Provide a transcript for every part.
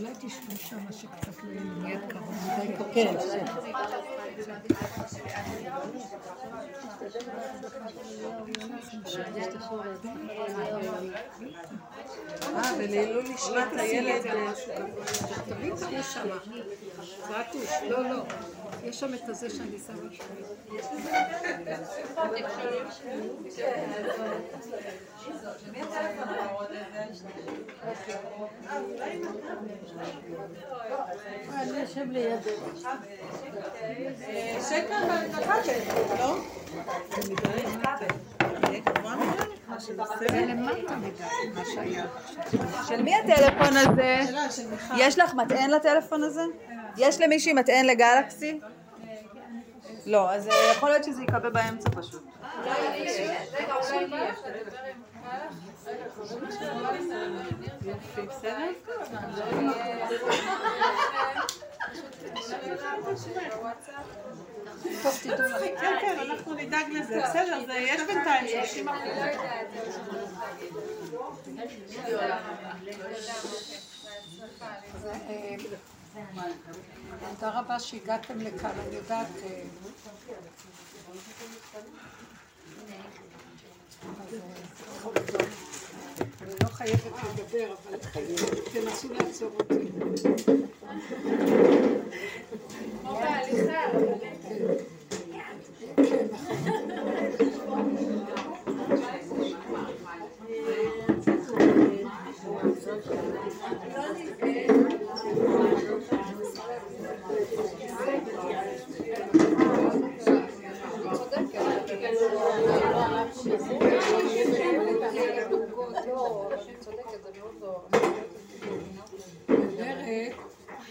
אולי תשבו שם שקצת לא יהיה קרוב מדי קרוב. כן. אה, ולעילוי נשמת הילד, תמיד יש שם. רטוש, לא, לא. יש שם את הזה שאני שמה. של מי הטלפון הזה? יש לך מטען לטלפון הזה? יש למישהי מטען לגלקסי? לא, אז אה, יכול להיות שזה יקבל באמצע פשוט. אנחנו נדאג לזה. בסדר, יש בינתיים 30 אחוז. תודה רבה שהגעתם לכאן, אני יודעת... אה, אני לא חייבת לדבר, אבל תנסו לעצור אותי. כן, נכון. אומרת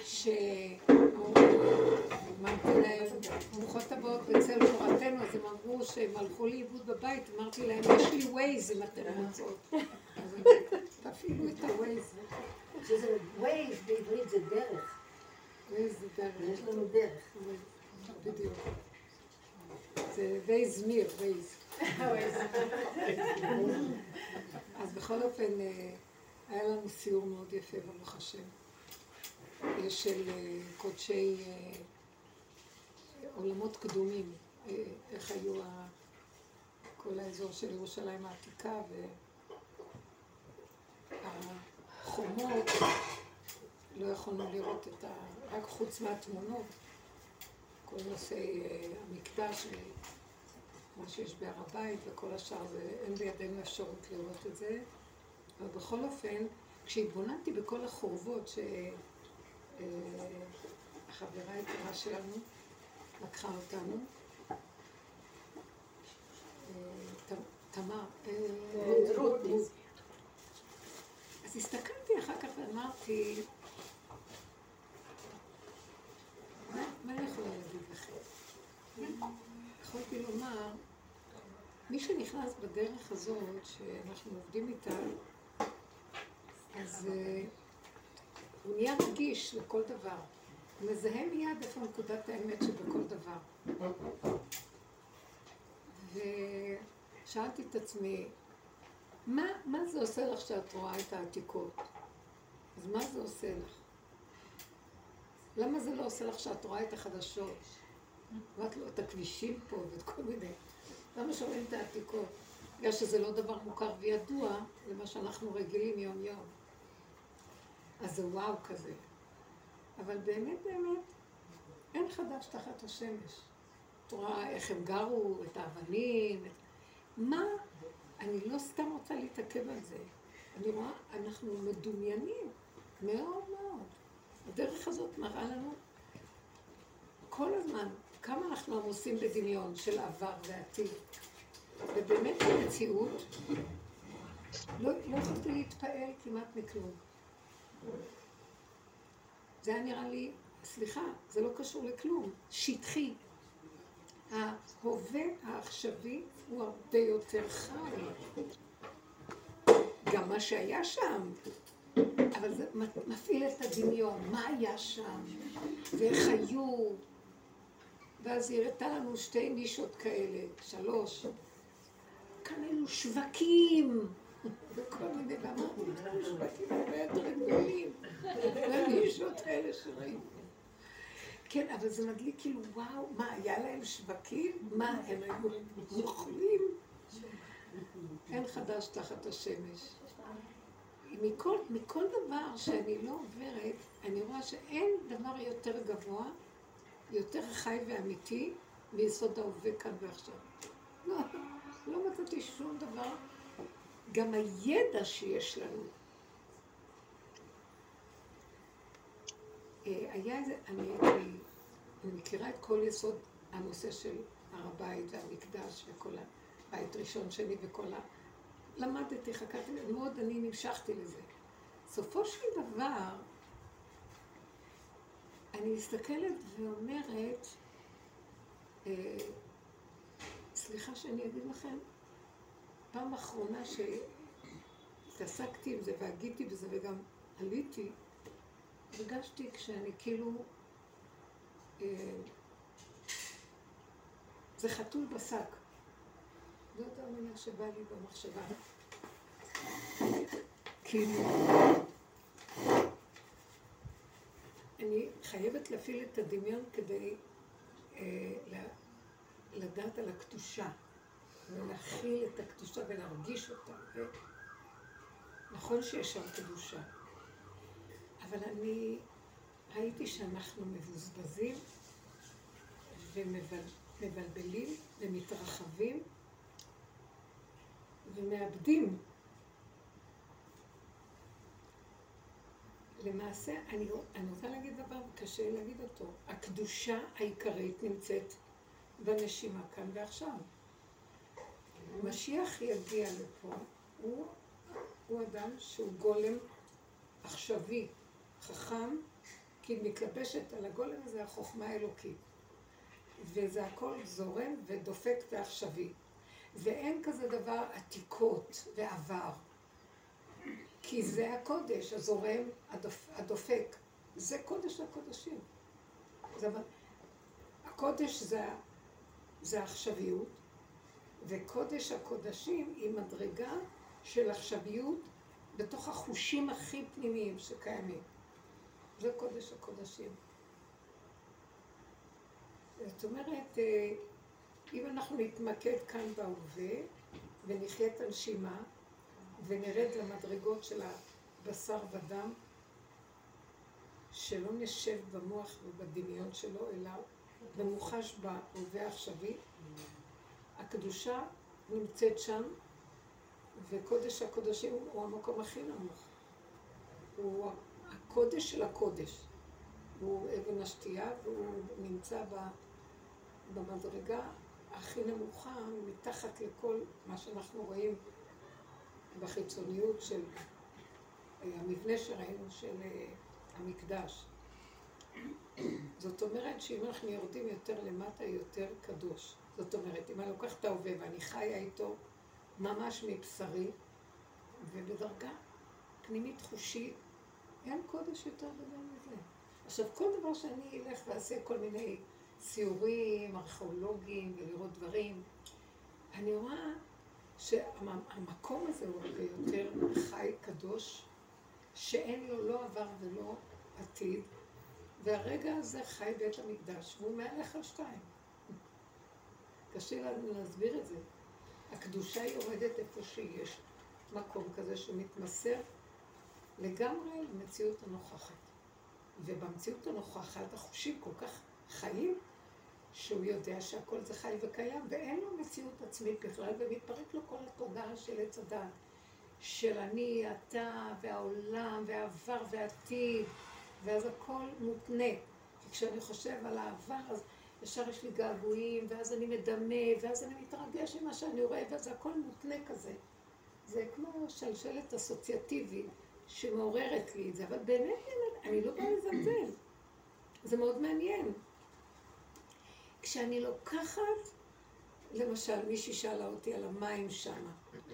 שאמרתי להם, ברוכות הבאות בצל תורתנו, אז הם אמרו שהם הלכו לאיבוד בבית, אמרתי להם, יש לי Waze אם אתם רוצות. אז תפעילו את הווייז. שזה ווייז בעברית זה דרך. ways זה דרך. יש לנו דרך. בדיוק. זה ווייז מיר, ווייז. אז בכל אופן, אה, היה לנו סיור מאוד יפה, ברוך השם. של אה, קודשי אה, עולמות קדומים, איך היו כל האזור של ירושלים העתיקה והחומות, לא יכולנו לראות את ה... רק חוץ מהתמונות, כל נושא אה, המקדש, אה, מה שיש בהר הבית וכל השאר, זה, אין בידינו אפשרות לראות את זה. אבל בכל אופן, כשהתבוננתי בכל החורבות שהחברה היקרה שלנו לקחה אותנו, אה, תמר, אה, רות. אז הסתכלתי אחר כך ואמרתי, מה אני יכולה להגיד לכם? יכולתי לומר, מי שנכנס בדרך הזאת, שאנחנו עובדים איתה, אז אה, הוא נהיה רגיש לכל דבר. הוא מזהה מיד איפה נקודת האמת שבכל דבר. ושאלתי את עצמי, מה, מה זה עושה לך שאת רואה את העתיקות? אז מה זה עושה לך? למה זה לא עושה לך שאת רואה את החדשות? רק לא את הכבישים פה ואת כל מיני. למה שומעים את העתיקות? בגלל שזה לא דבר מוכר וידוע, זה מה שאנחנו רגילים יום-יום. אז זה וואו כזה. אבל באמת באמת, אין חדש תחת השמש. את רואה איך הם גרו, את האבנים, את... מה? אני לא סתם רוצה להתעכב על זה. אני רואה, אנחנו מדומיינים מאוד מאוד. הדרך הזאת מראה לנו כל הזמן כמה אנחנו עמוסים בדמיון של עבר ועתיד. ובאמת במציאות לא, לא יכולתי להתפעל כמעט מכלום. זה היה נראה לי, סליחה, זה לא קשור לכלום, שטחי. ההווה העכשווי הוא הרבה יותר חי. גם מה שהיה שם, אבל זה מפעיל את הדמיון, מה היה שם, ואיך היו. ואז היא הראתה לנו שתי נישות כאלה, שלוש. כאן היו שווקים, וכל מיני, ואמרנו, יש לנו שווקים הרבה יותר גדולים. ואני אלה שראינו. כן, אבל זה מדליק כאילו, וואו, מה, היה להם שווקים? מה, הם היו מוכלים? אין חדש תחת השמש. מכל, מכל דבר שאני לא עוברת, אני רואה שאין דבר יותר גבוה, יותר חי ואמיתי, מיסוד ההווה כאן ועכשיו. לא, לא מצאתי שום דבר. גם הידע שיש לנו. אה, היה איזה, אני הייתי, אני מכירה את כל יסוד הנושא של הר הבית והמקדש וכל הבית ראשון שני וכל ה... למדתי, חקרתי, מאוד אני נמשכתי לזה. בסופו של דבר, אני מסתכלת ואומרת, אה, סליחה שאני אגיד לכם, פעם אחרונה שהתעסקתי עם זה והגיתי בזה וגם עליתי, הרגשתי כשאני כאילו, אה, זה חתול בשק. זאת המילה שבאה לי במחשבה. כאילו, אני חייבת להפעיל את הדמיון כדי אה, לדעת על הקדושה, ולהכיל את הקדושה ולהרגיש אותה. נכון שיש שם קדושה, אבל אני ראיתי שאנחנו מבוזבזים ומבלבלים ומתרחבים ומאבדים. למעשה, אני, אני רוצה להגיד דבר, קשה להגיד אותו. הקדושה העיקרית נמצאת בנשימה כאן ועכשיו. משיח יגיע לפה, הוא, הוא אדם שהוא גולם עכשווי, חכם, כי מתלבשת על הגולם הזה החוכמה האלוקית. וזה הכל זורם ודופק ועכשווי. ואין כזה דבר עתיקות ועבר. כי זה הקודש, הזורם, הדופ, הדופק. זה קודש הקודשים. הקודש זה, זה העכשוויות, וקודש הקודשים היא מדרגה של עכשוויות בתוך החושים הכי פנימיים שקיימים. זה קודש הקודשים. זאת אומרת, אה, אם אנחנו נתמקד כאן בהווה ונחיה את הנשימה ונרד למדרגות של הבשר ודם, שלא נשב במוח ובדמיון שלו, אלא ממוחש בהווה העכשווי, הקדושה נמצאת שם, וקודש הקודשים הוא המקום הכי נמוך. הוא הקודש של הקודש. הוא אבן השתייה, והוא נמצא במדרגה הכי נמוכה, מתחת לכל מה שאנחנו רואים בחיצוניות של אה, המבנה שראינו של אה, המקדש. זאת אומרת שאם אנחנו יורדים יותר למטה, יותר קדוש. זאת אומרת, אם אני לוקחת את ההווה ואני חיה איתו ממש מבשרי, ובדרגה פנימית חושית, אין קודש יותר גדול מזה. עכשיו, כל דבר שאני אלך ואעשה כל מיני סיורים ארכיאולוגיים ולראות דברים, אני רואה שהמקום הזה הוא הרבה יותר חי, קדוש, שאין לו לא עבר ולא עתיד, והרגע הזה חי בית המקדש, והוא מהלך על שתיים. קשה לנו להסביר את זה. הקדושה יורדת איפה שיש מקום כזה שמתמסר לגמרי למציאות הנוכחת. ובמציאות הנוכחת החושים כל כך חיים, שהוא יודע שהכל זה חי וקיים, ואין לו מציאות עצמית בכלל, ומתפרק לו כל התודעה של עץ הדת, של אני, אתה, והעולם, והעבר והעתיד, ואז הכל מותנה. וכשאני חושב על העבר, אז ישר יש לי געגועים, ואז אני מדמה, ואז אני מתרגש ממה שאני רואה, ואז הכל מותנה כזה. זה כמו שלשלת אסוציאטיבית שמעוררת לי את זה, אבל באמת, אני לא באה לזלזל. זה מאוד מעניין. כשאני לוקחת, למשל, מישהי שאלה אותי על המים שם,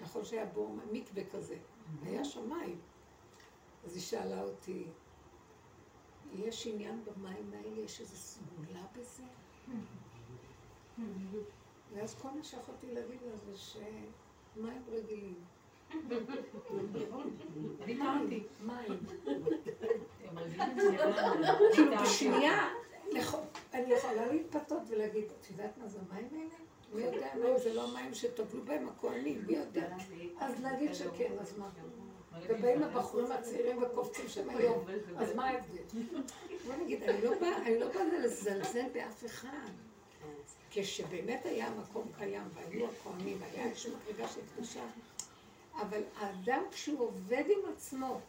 נכון שהיה בור מקווה כזה, היה שם מים. אז היא שאלה אותי, יש עניין במים האלה, יש איזו סגולה בזה? ואז כל מה שיכולתי להגיד לה זה שמים רגילים. ויתרתי. מים. כאילו בשנייה, אני יכולה להתפתות ולהגיד, את יודעת מה זה המים האלה? מי יודע מה זה לא מים שטבלו בהם הכהנים, מי יודע? אז להגיד שכן, אז מה? ובאים הבחורים הצעירים וקופצים שם היום, אז מה ההבדל? בוא נגיד, אני לא באה לא לזלזל באף אחד. כשבאמת היה מקום קיים והיו הכהנים, היה איזושהי מדרגה של קדושה, אבל האדם כשהוא עובד עם עצמו,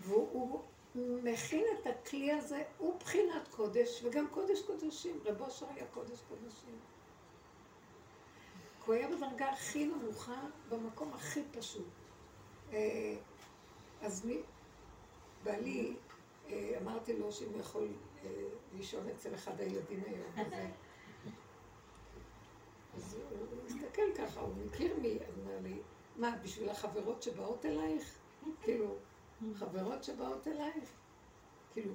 והוא הוא מכין את הכלי הזה, הוא בחינת קודש, וגם קודש קודשים. רב אושר היה קודש קודשים. הוא היה בדרגה הכי נמוכה, במקום הכי פשוט. אה, אז מי, בעלי, אה, אמרתי לו שאם הוא יכול אה, לישון אצל אחד הילדים היום, אז, הוא מסתכל ככה, הוא מכיר מי, אומר לי, מה, בשביל החברות שבאות אלייך? כאילו, חברות שבאות אלייך? כאילו,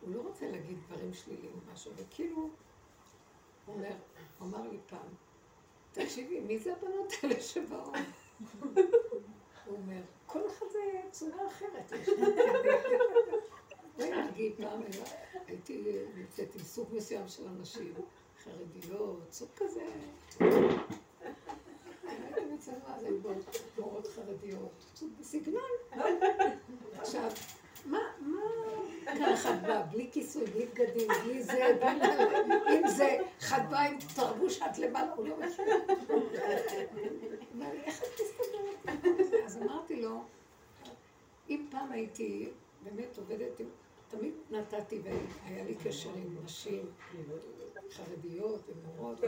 הוא לא רוצה להגיד דברים שליליים או משהו, אבל כאילו, הוא אומר, הוא אמר לי פעם, תקשיבי, מי זה הבנות האלה שבאות? הוא אומר, כל אחד זה צורה אחרת. נגיד, פעם הייתי נמצאת עם סוג מסוים של אנשים, חרדיות, סוג כזה. הייתי מצלמה, זה מורות חרדיות, בסגנון. עכשיו, מה, מה, כאן אחד בא, בלי כיסוי, בלי בגדים, בלי זה, בלי... אם זה אחד בא עם תרבוש עד למעלה, הוא לא מכיר. לי, איך את מסתדרת? אז אמרתי לו, אם פעם הייתי באמת עובדת עם... תמיד נתתי והיה לי קשר עם נשים חרדיות ומורות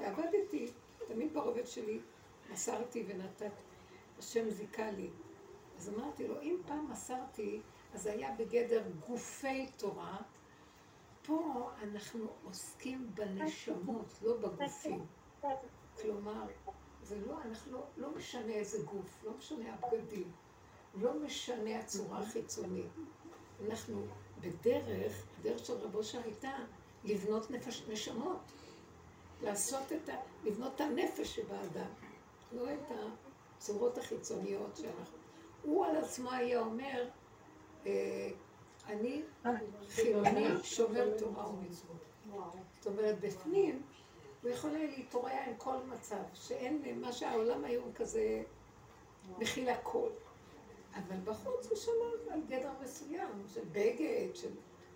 ועבדתי, תמיד ברובד שלי מסרתי ונתתי, השם זיכה לי. אז אמרתי לו, אם פעם מסרתי, אז היה בגדר גופי תורה, פה אנחנו עוסקים בנשמות, לא בגופים. כלומר, זה לא, אנחנו לא, לא משנה איזה גוף, לא משנה הבגדים, לא משנה הצורה החיצונית. אנחנו בדרך, הדרך של רבו שהייתה לבנות נפש, נשמות, לעשות את ה... לבנות את הנפש שבאדם, לא את הצורות החיצוניות שאנחנו... הוא על עצמו היה אומר, אה, אני חילוני שומר תורה ומצוות. זאת אומרת, בפנים הוא יכול היה להתעורר עם כל מצב, שאין מה שהעולם היום כזה מכיל הכל. אבל בחוץ הוא שמר על גדר מסוים, של בגד, של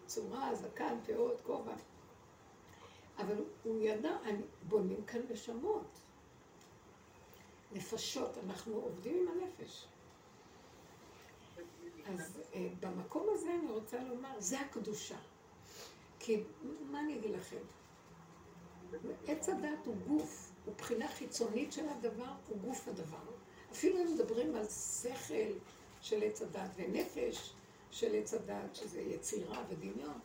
צורה, זקן, פאות, כובע. אבל הוא ידע, בונים כאן נשמות. נפשות, אנחנו עובדים עם הנפש. אז אה, במקום הזה אני רוצה לומר, זה הקדושה. כי מה אני אגיד לכם? עץ הדת הוא גוף, הוא בחינה חיצונית של הדבר, הוא גוף הדבר. אפילו אם מדברים על שכל של עץ הדת ונפש של עץ הדת, שזה יצירה ודמיון,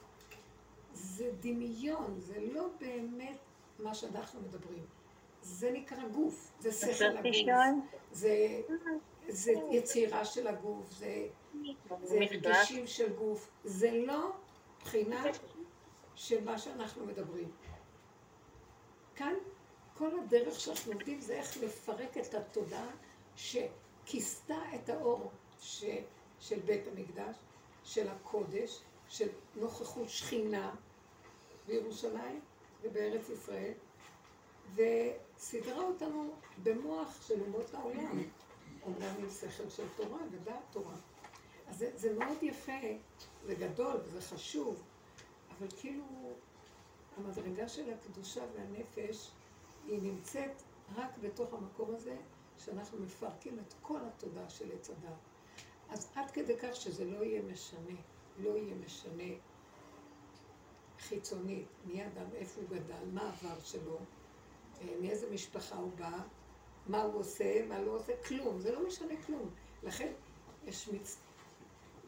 זה דמיון, זה לא באמת מה שאנחנו מדברים. זה נקרא גוף, זה שכל הגוף, זה, זה יצירה של הגוף, זה, זה הרגישים של גוף, זה לא בחינה של מה שאנחנו מדברים. כאן כל הדרך שאנחנו עובדים זה איך לפרק את התודעה שכיסתה את האור ש, של בית המקדש, של הקודש, של נוכחות שכינה בירושלים ובארץ ישראל, וסידרה אותנו במוח של אומות העולם, אומנם עם שכל של תורה ודעת תורה. אז זה, זה מאוד יפה, זה גדול וזה חשוב, אבל כאילו המדרגה של הקדושה והנפש היא נמצאת רק בתוך המקום הזה שאנחנו מפרקים את כל התודעה של עץ הדת. אז עד כדי כך שזה לא יהיה משנה, לא יהיה משנה חיצונית, מי אדם, איפה הוא גדל, מה העבר שלו, מאיזה משפחה הוא בא, מה הוא עושה, מה לא עושה, כלום, זה לא משנה כלום. לכן יש מצ...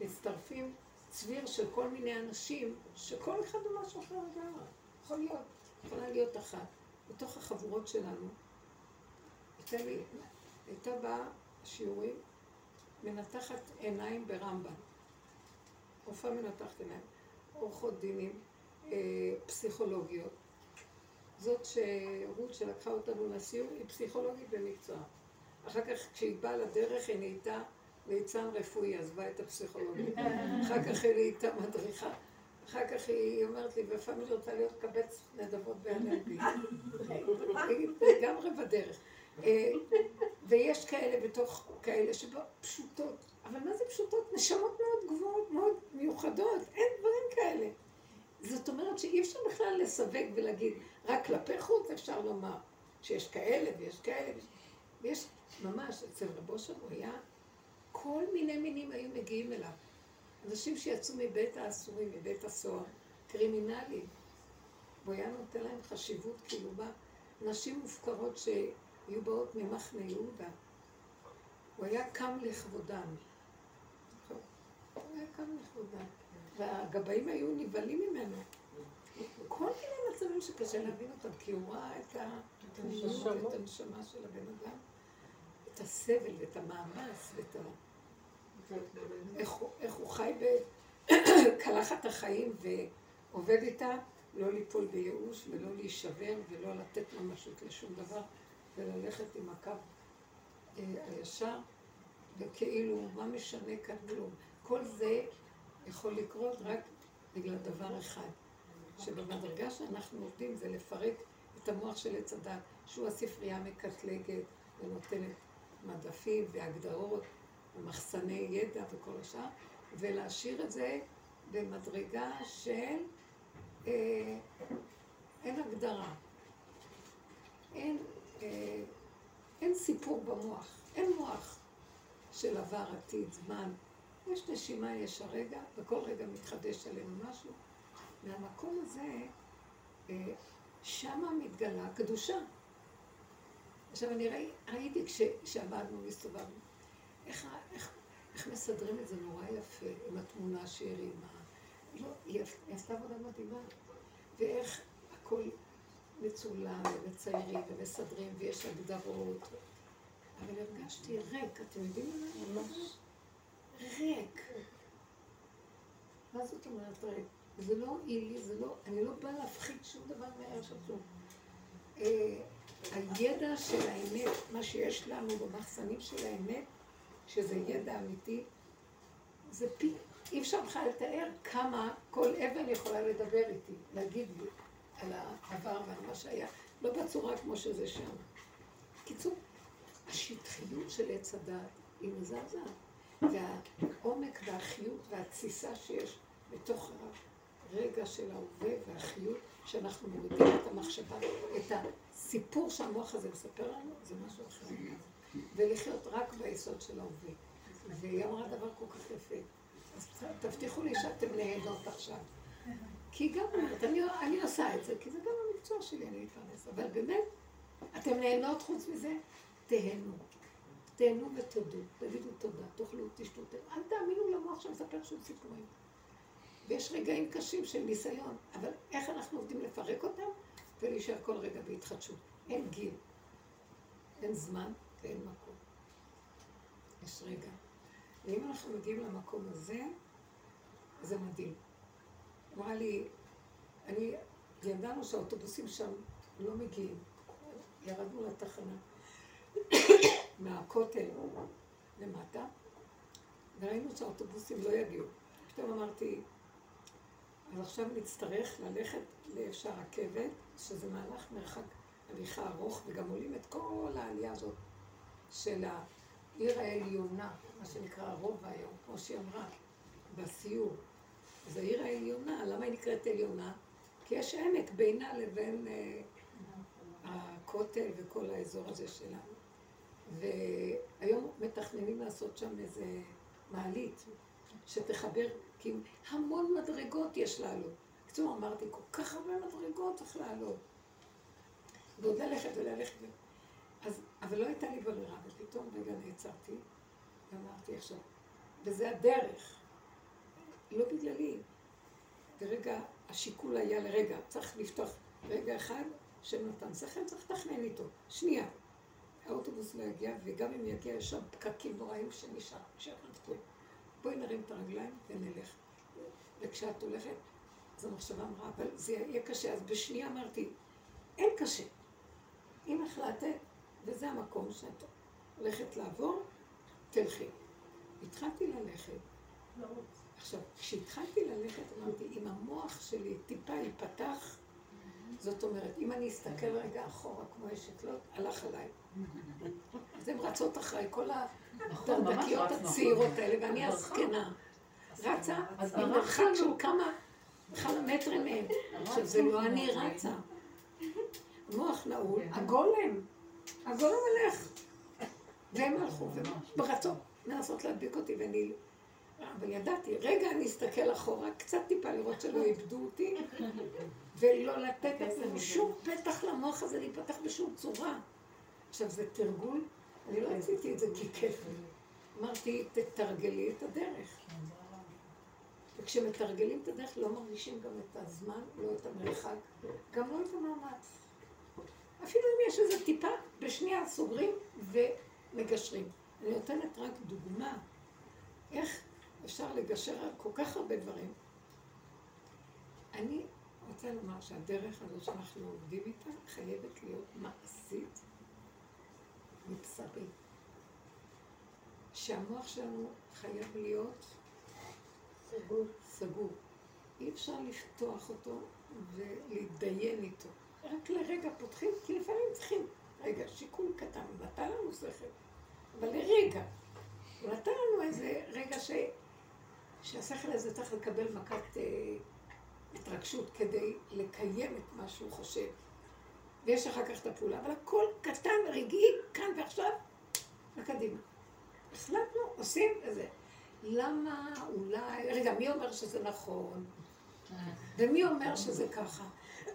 מצטרפים צביר של כל מיני אנשים, שכל אחד הוא משהו אחר לגמרי. יכול להיות, יכולה להיות אחת. בתוך החבורות שלנו, הייתה לי, הייתה באה שיעורים, מנתחת עיניים ברמב"ם. רופאה מנתחת עיניים, עורכות דינים, אה, פסיכולוגיות. זאת שרות שלקחה אותנו לסיור, היא פסיכולוגית במקצוע. אחר כך כשהיא באה לדרך היא נהייתה ליצן רפואי, עזבה את הפסיכולוגיה. אחר כך היא נהייתה מדריכה. אחר כך היא אומרת לי, ולפעמים היא רוצה להיות קבץ נדבות באלרגי. היא לגמרי בדרך. אה, ויש כאלה בתוך כאלה שבו פשוטות. אבל מה זה פשוטות? נשמות מאוד גבוהות, מאוד מיוחדות. אין דברים כאלה. זאת אומרת שאי אפשר בכלל לסווג ולהגיד, רק כלפי חוץ אפשר לומר שיש כאלה ויש כאלה. ויש ממש, אצל רבו שם הוא היה, כל מיני מינים היו מגיעים אליו. אנשים שיצאו מבית האסורים, מבית הסוהר, קרימינלים. הוא היה נותן להם חשיבות כאילו בא, נשים מופקרות שהיו באות ממחנה יהודה. הוא היה קם לכבודן. הוא היה קם לכבודן. והגבאים היו נבהלים ממנו. כל מיני מצבים שקשה להבין אותם, כי הוא ראה את הנשמה של הבן אדם, את הסבל ואת המאמץ ואת ה... איך, הוא חי בקלחת החיים ועובד איתה, לא ליפול בייאוש ולא להישבר ולא לתת ממשות לשום דבר וללכת עם הקו אה, הישר וכאילו מה משנה כאן כלום. כל זה יכול לקרות רק בגלל דבר אחד, שבמדרגה שאנחנו עובדים זה לפרק את המוח של עץ הדת, שהוא הספרייה המקטלגת ונותנת מדפים והגדרות ומחסני ידע וכל השאר, ולהשאיר את זה במדרגה של אה, אין הגדרה, אין, אה, אין סיפור במוח, אין מוח של עבר, עתיד, זמן. יש נשימה, יש הרגע, וכל רגע מתחדש עלינו משהו. מהמקום הזה, אה, שמה מתגלה הקדושה. עכשיו, אני ראי, ראיתי כשעבדנו, הסתובבנו, איך, איך, איך מסדרים את זה נורא יפה, עם התמונה שהרימה. לא, היא, היא עשתה עבודה מדהימה. ואיך הכל מצולם, ומציירים, ומסדרים, ויש הגדרות. אבל הרגשתי ריק, אתם יודעים מה? ממש ריק. מה זאת אומרת ריק? זה לא עילי, זה לא, אני לא באה להפחית שום דבר מהערך כלום. אה, הידע של האמת, מה שיש לנו במחסנים של האמת, שזה ידע אמיתי, זה פי, אי אפשר בכלל לתאר כמה כל אבן יכולה לדבר איתי, להגיד לי על העבר ועל מה שהיה, לא בצורה כמו שזה שם. קיצור, השטחיות של עץ הדת היא מזעזעת, והעומק והחיות והתסיסה שיש בתוך הרגע של ההווה והחיות, שאנחנו מורידים את המחשבה, את הסיפור שהמוח הזה מספר לנו, זה משהו אחר. ולחיות רק ביסוד של ההווה. והיא אמרה דבר כל כך יפה. אז תבטיחו לי שאתם נהנות עכשיו. כי גם אומרת, אני, אני עושה את זה, כי זה גם המקצוע שלי, אני מתפרנס. אבל באמת, אתם נהנות חוץ מזה? תהנו. תהנו ותודו, תגידו תודה, תאכלו, תשתו, אל תאמינו למוח שמספר שום סיפורים. ויש רגעים קשים של ניסיון, אבל איך אנחנו עובדים לפרק אותם ולהישאר כל רגע בהתחדשות? אין גיל, אין זמן, ואין מקום. יש רגע. ואם אנחנו מגיעים למקום הזה, זה מדהים. אמרה לי, אני, ידענו שהאוטובוסים שם לא מגיעים. ירדנו לתחנה מהכותל למטה, וראינו שהאוטובוסים לא יגיעו. פתאום אמרתי, אז עכשיו נצטרך ללכת לאיפה שהרכבת, שזה מהלך מרחק הליכה ארוך, וגם עולים את כל העלייה הזאת של העיר העליונה, מה שנקרא הרובע היום, כמו שהיא אמרה, בסיור. אז העיר העליונה, למה היא נקראת עליונה? כי יש עמק בינה לבין אה, הכותל וכל האזור הזה שלנו. והיום מתכננים לעשות שם איזה מעלית שתחבר, כי המון מדרגות יש לעלות. בקיצור, אמרתי, כל כך הרבה מדרגות צריך לעלות. ועוד ללכת וללכת. אז, אבל לא הייתה לי ברירה, ופתאום רגע נעצרתי, ואמרתי עכשיו, וזה הדרך, לא בגללי. ורגע, השיקול היה לרגע, צריך לפתוח רגע אחד, שם נתן שכל, צריך לתכנן איתו. שנייה, האוטובוס לא יגיע, וגם אם יגיע, יש שם פקקים נוראים שנשאר, נשאר תקוע. בואי נרים את הרגליים ונלך. וכשאת הולכת, אז המחשבה אמרה, אבל זה יהיה קשה. אז בשנייה אמרתי, אין קשה. אם החלטת, וזה המקום שאת הולכת לעבור, תלכי. התחלתי ללכת. עכשיו, כשהתחלתי ללכת, אמרתי, אם המוח שלי טיפה ייפתח, זאת אומרת, אם אני אסתכל רגע אחורה כמו אשת לוט, הלך עליי. אז הן רצות אחריי, כל הדרדקיות הצעירות האלה, ואני הזקנה. רצה עם מרחק של כמה, כמה מטרים מהם. עכשיו, זה לא אני רצה. מוח נעול, הגולם, הגולם הולך. והם הלכו, ורצו לנסות להדביק אותי, ואני... אבל ידעתי, רגע אני אסתכל אחורה, קצת טיפה לראות שלא איבדו אותי, ולא לתת שום פתח למוח הזה להיפתח בשום צורה. עכשיו, זה תרגול, אני לא עשיתי את זה כי כיף לי. אמרתי, תתרגלי את הדרך. וכשמתרגלים את הדרך לא מרגישים גם את הזמן, לא את המרחק, גם לא את המאמץ. אפילו אם יש איזה טיפה, בשנייה סוגרים ומגשרים. אני נותנת רק דוגמה איך אפשר לגשר על כל כך הרבה דברים. אני רוצה לומר שהדרך הזאת שאנחנו עובדים איתה חייבת להיות מעשית מבשרי. שהמוח שלנו חייב להיות סגור. סגור. אי אפשר לפתוח אותו ולהתדיין איתו. רק לרגע פותחים, כי לפעמים צריכים, רגע, שיקול קטן, הוא נתן לנו שכל, אבל לרגע, הוא נתן לנו איזה רגע ש... שהשכל הזה צריך לקבל מכת אה, התרגשות כדי לקיים את מה שהוא חושב. ויש אחר כך את הפעולה, אבל הכל קטן, רגעי, וקדימה. החלטנו, עושים את זה. למה אולי, רגע, מי אומר שזה נכון? ומי אומר שזה ככה?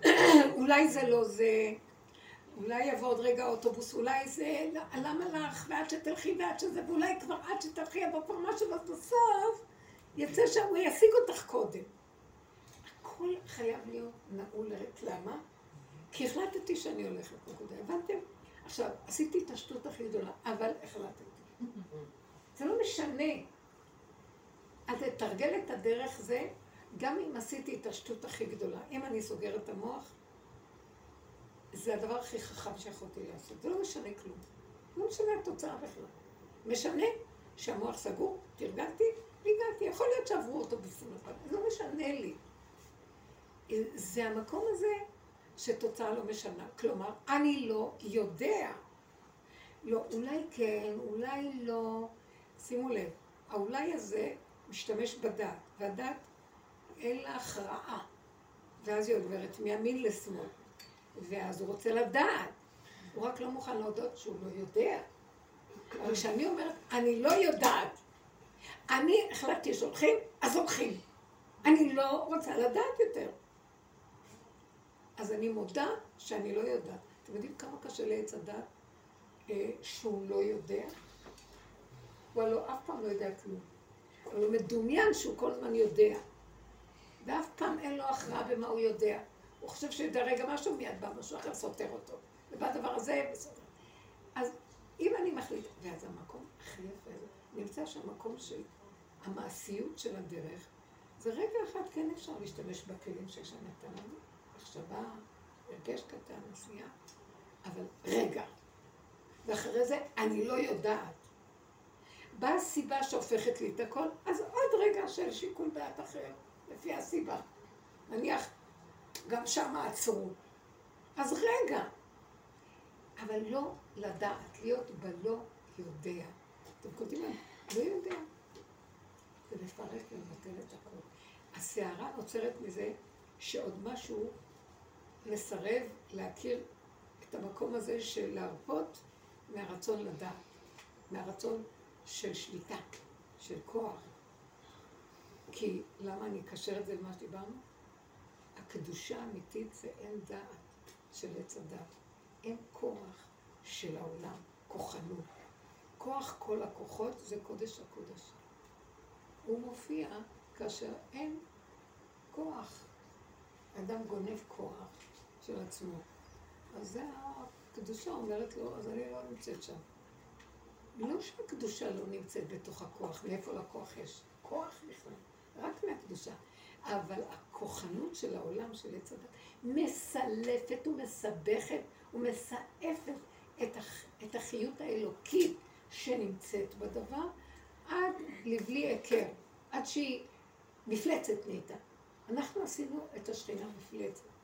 אולי זה לא זה, אולי יבוא עוד רגע אוטובוס, אולי זה, למה לך, ועד שתלכי ועד שזה, ואולי כבר עד שתלכי יבוא כבר משהו בסוף, יצא שהוא ישיג אותך קודם. הכל חייב להיות נעול. למה? כי החלטתי שאני הולכת נקודה, הבנתם? עכשיו, עשיתי את השטות הכי גדולה, אבל החלטתי. זה לא משנה. אז לתרגל את הדרך זה, גם אם עשיתי את השטות הכי גדולה, אם אני סוגרת את המוח, זה הדבר הכי חכם שיכולתי לעשות. זה לא משנה כלום. לא משנה התוצאה בכלל. משנה שהמוח סגור, תרגלתי, הגעתי. יכול להיות שעברו אותו בפנים, זה לא משנה לי. זה המקום הזה שתוצאה לא משנה. כלומר, אני לא יודע. לא, אולי כן, אולי לא. שימו לב, האולי הזה משתמש בדת, והדת אין לה הכרעה. ואז היא עוברת מימין לשמאל. ואז הוא רוצה לדעת. הוא רק לא מוכן להודות שהוא לא יודע. אבל כשאני אומרת, אני לא יודעת, אני החלטתי שהולכים, אז הולכים. אני לא רוצה לדעת יותר. אז אני מודה שאני לא יודעת. אתם יודעים כמה קשה לעץ הדת אה, שהוא לא יודע? הוא הלוא אף פעם לא יודע כלום. אבל הוא מדומיין שהוא כל הזמן יודע. ואף פעם אין לו הכרעה במה הוא יודע. הוא חושב שיודע רגע משהו, מיד בא משהו אחר סותר אותו. ובדבר הזה, בסדר. אז אם אני מחליט, ואז המקום הכי יפה, נמצא שהמקום של המעשיות של הדרך, זה רגע אחד כן אפשר להשתמש בכלים שהשם נתן לנו, מחשבה, הרגש קטן, עשייה, אבל רגע. ואחרי זה אני לא יודעת. באה סיבה שהופכת לי את הכל, אז עוד רגע של שיקול דעת אחר, לפי הסיבה. נניח, גם שם עצרו. אז רגע. אבל לא לדעת, להיות בלא יודע. אתם קולטים מה? לא יודע. זה לפרק ולבטל את הכל. הסערה נוצרת מזה שעוד משהו מסרב להכיר את המקום הזה של להרפות מהרצון לדעת, מהרצון של שליטה, של כוח. כי למה אני אקשר את זה למה שדיברנו? הקדושה האמיתית זה אין דעת של עץ הדת. אין כוח של העולם, כוחנות. כוח כל הכוחות זה קודש הקודש. הוא מופיע כאשר אין כוח. אדם גונב כוח של עצמו. אז זה הקדושה אומרת לו, אז אני לא נמצאת שם. לא שהקדושה לא נמצאת בתוך הכוח, מאיפה לכוח יש? כוח בכלל, רק מהקדושה. אבל הכוחנות של העולם של עץ הדת מסלפת ומסבכת ומסעפת את, הח... את החיות האלוקית שנמצאת בדבר, עד לבלי היכר, עד שהיא מפלצת נהייתה. אנחנו עשינו את השכינה מפלצת,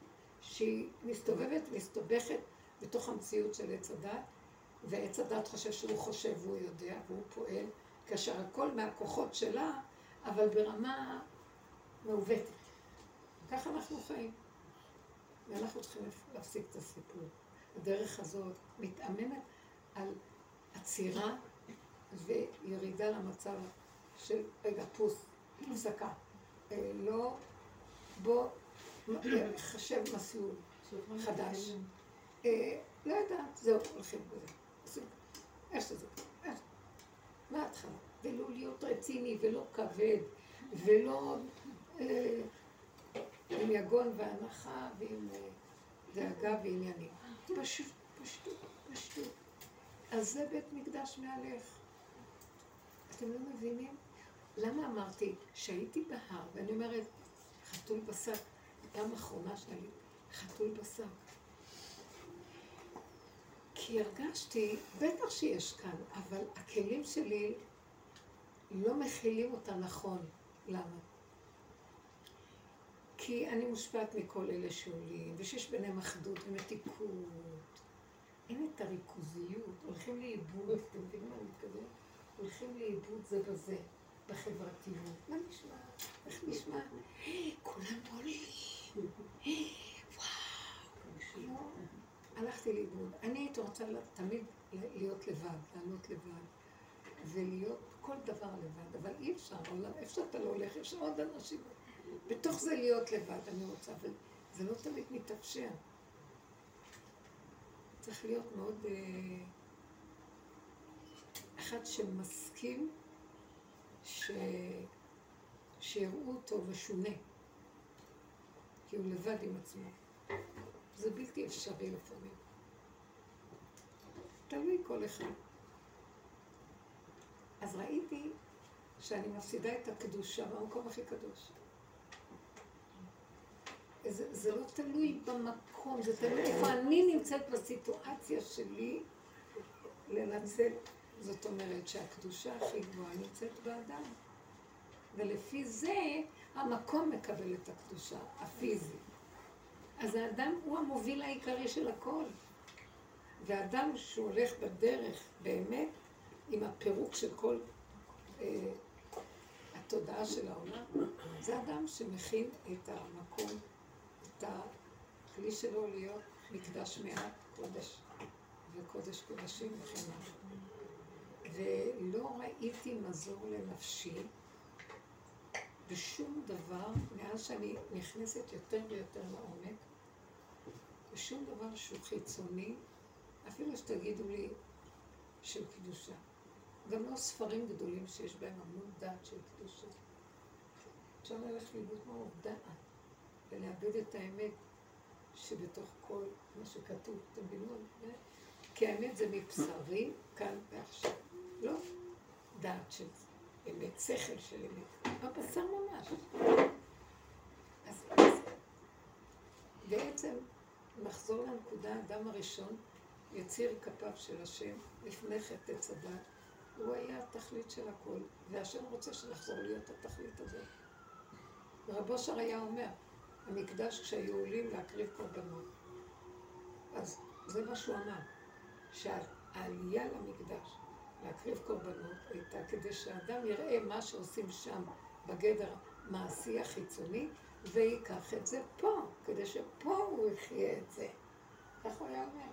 שהיא מסתובבת, מסתבכת בתוך המציאות של עץ הדת, ועץ הדת חושב שהוא חושב והוא יודע והוא פועל, כאשר הכל מהכוחות שלה, אבל ברמה מעוותת. ככה אנחנו חיים. ואנחנו צריכים להפסיק את הסיפור. הדרך הזאת מתאמנת על עצירה וירידה למצב של, רגע, פוס, הפסקה. אה, לא, בוא, חשב מסלול חדש. אה, לא יודעת, זהו, הולכים בזה. איך שזה, מההתחלה. ולא להיות רציני ולא כבד ולא אה, עם יגון והנחה ועם דאגה ועניינים. פשוט, פשטות, פשטות. אז זה בית מקדש מעליך. אתם לא מבינים? למה אמרתי שהייתי בהר, ואני אומרת, חתול בשק, פעם אחרונה שלי, חתול בשק. כי הרגשתי, בטח שיש כאן, אבל הכלים שלי לא מכילים אותה נכון. למה? כי אני מושפעת מכל אלה שעולים, ושיש ביניהם אחדות ומתיקות. אין את הריכוזיות, הולכים לאיבוד, אתם מבינים מה אני מתכוון? הולכים לאיבוד זה בזה, בחברתיות. מה נשמע? איך נשמע? כולם עולים. לא. הלכתי לאיבוד. אני הייתי רוצה תמיד להיות לבד, לענות לבד, ולהיות כל דבר לבד, אבל אי אפשר, איפה שאתה לא הולך, יש עוד אנשים. בתוך זה להיות לבד, אני רוצה, אבל זה לא תמיד מתאפשר. צריך להיות מאוד... אה, אחד שמסכים ש... שיראו אותו ושונה, כי הוא לבד עם עצמו. זה בלתי אפשרי לפעמים. תלוי כל אחד. אז ראיתי שאני מפסידה את הקדושה במקום הכי קדוש. זה, זה לא תלוי במקום, זה תלוי איפה אני נמצאת בסיטואציה שלי לנצל. זאת אומרת שהקדושה הכי גבוהה נמצאת באדם. ולפי זה המקום מקבל את הקדושה, הפיזי. אז האדם הוא המוביל העיקרי של הכל. ואדם שהולך בדרך באמת עם הפירוק של כל אה, התודעה של העולם, זה אדם שמכין את המקום את הכלי שלו להיות מקדש מעט קודש וקודש קודשים וכן הלאה. ולא ראיתי מזור לנפשי בשום דבר מאז שאני נכנסת יותר ויותר לעומק, בשום דבר שהוא חיצוני, אפילו שתגידו לי של קדושה. גם לא ספרים גדולים שיש בהם המון דעת של קדושה. אפשר ללכת לאיבוד מאוד דעת. ולאבד את האמת שבתוך כל מה שכתוב, אתם מבינים? כי האמת זה מבשרי, כאן ועכשיו. לא דעת של אמת, שכל של אמת, בבשר ממש. אז, בעצם נחזור לנקודה, האדם הראשון, יציר כפיו של השם, לפני חטא הדת, הוא היה התכלית של הכל, והשם רוצה שנחזור להיות התכלית הזאת. רבו שר היה אומר, המקדש כשהיו עולים להקריב קורבנות. אז זה מה שהוא אמר, שהעלייה למקדש, להקריב קורבנות, הייתה כדי שהאדם יראה מה שעושים שם בגדר מעשי החיצוני, ויקח את זה פה, כדי שפה הוא יחיה את זה. כך הוא היה אומר.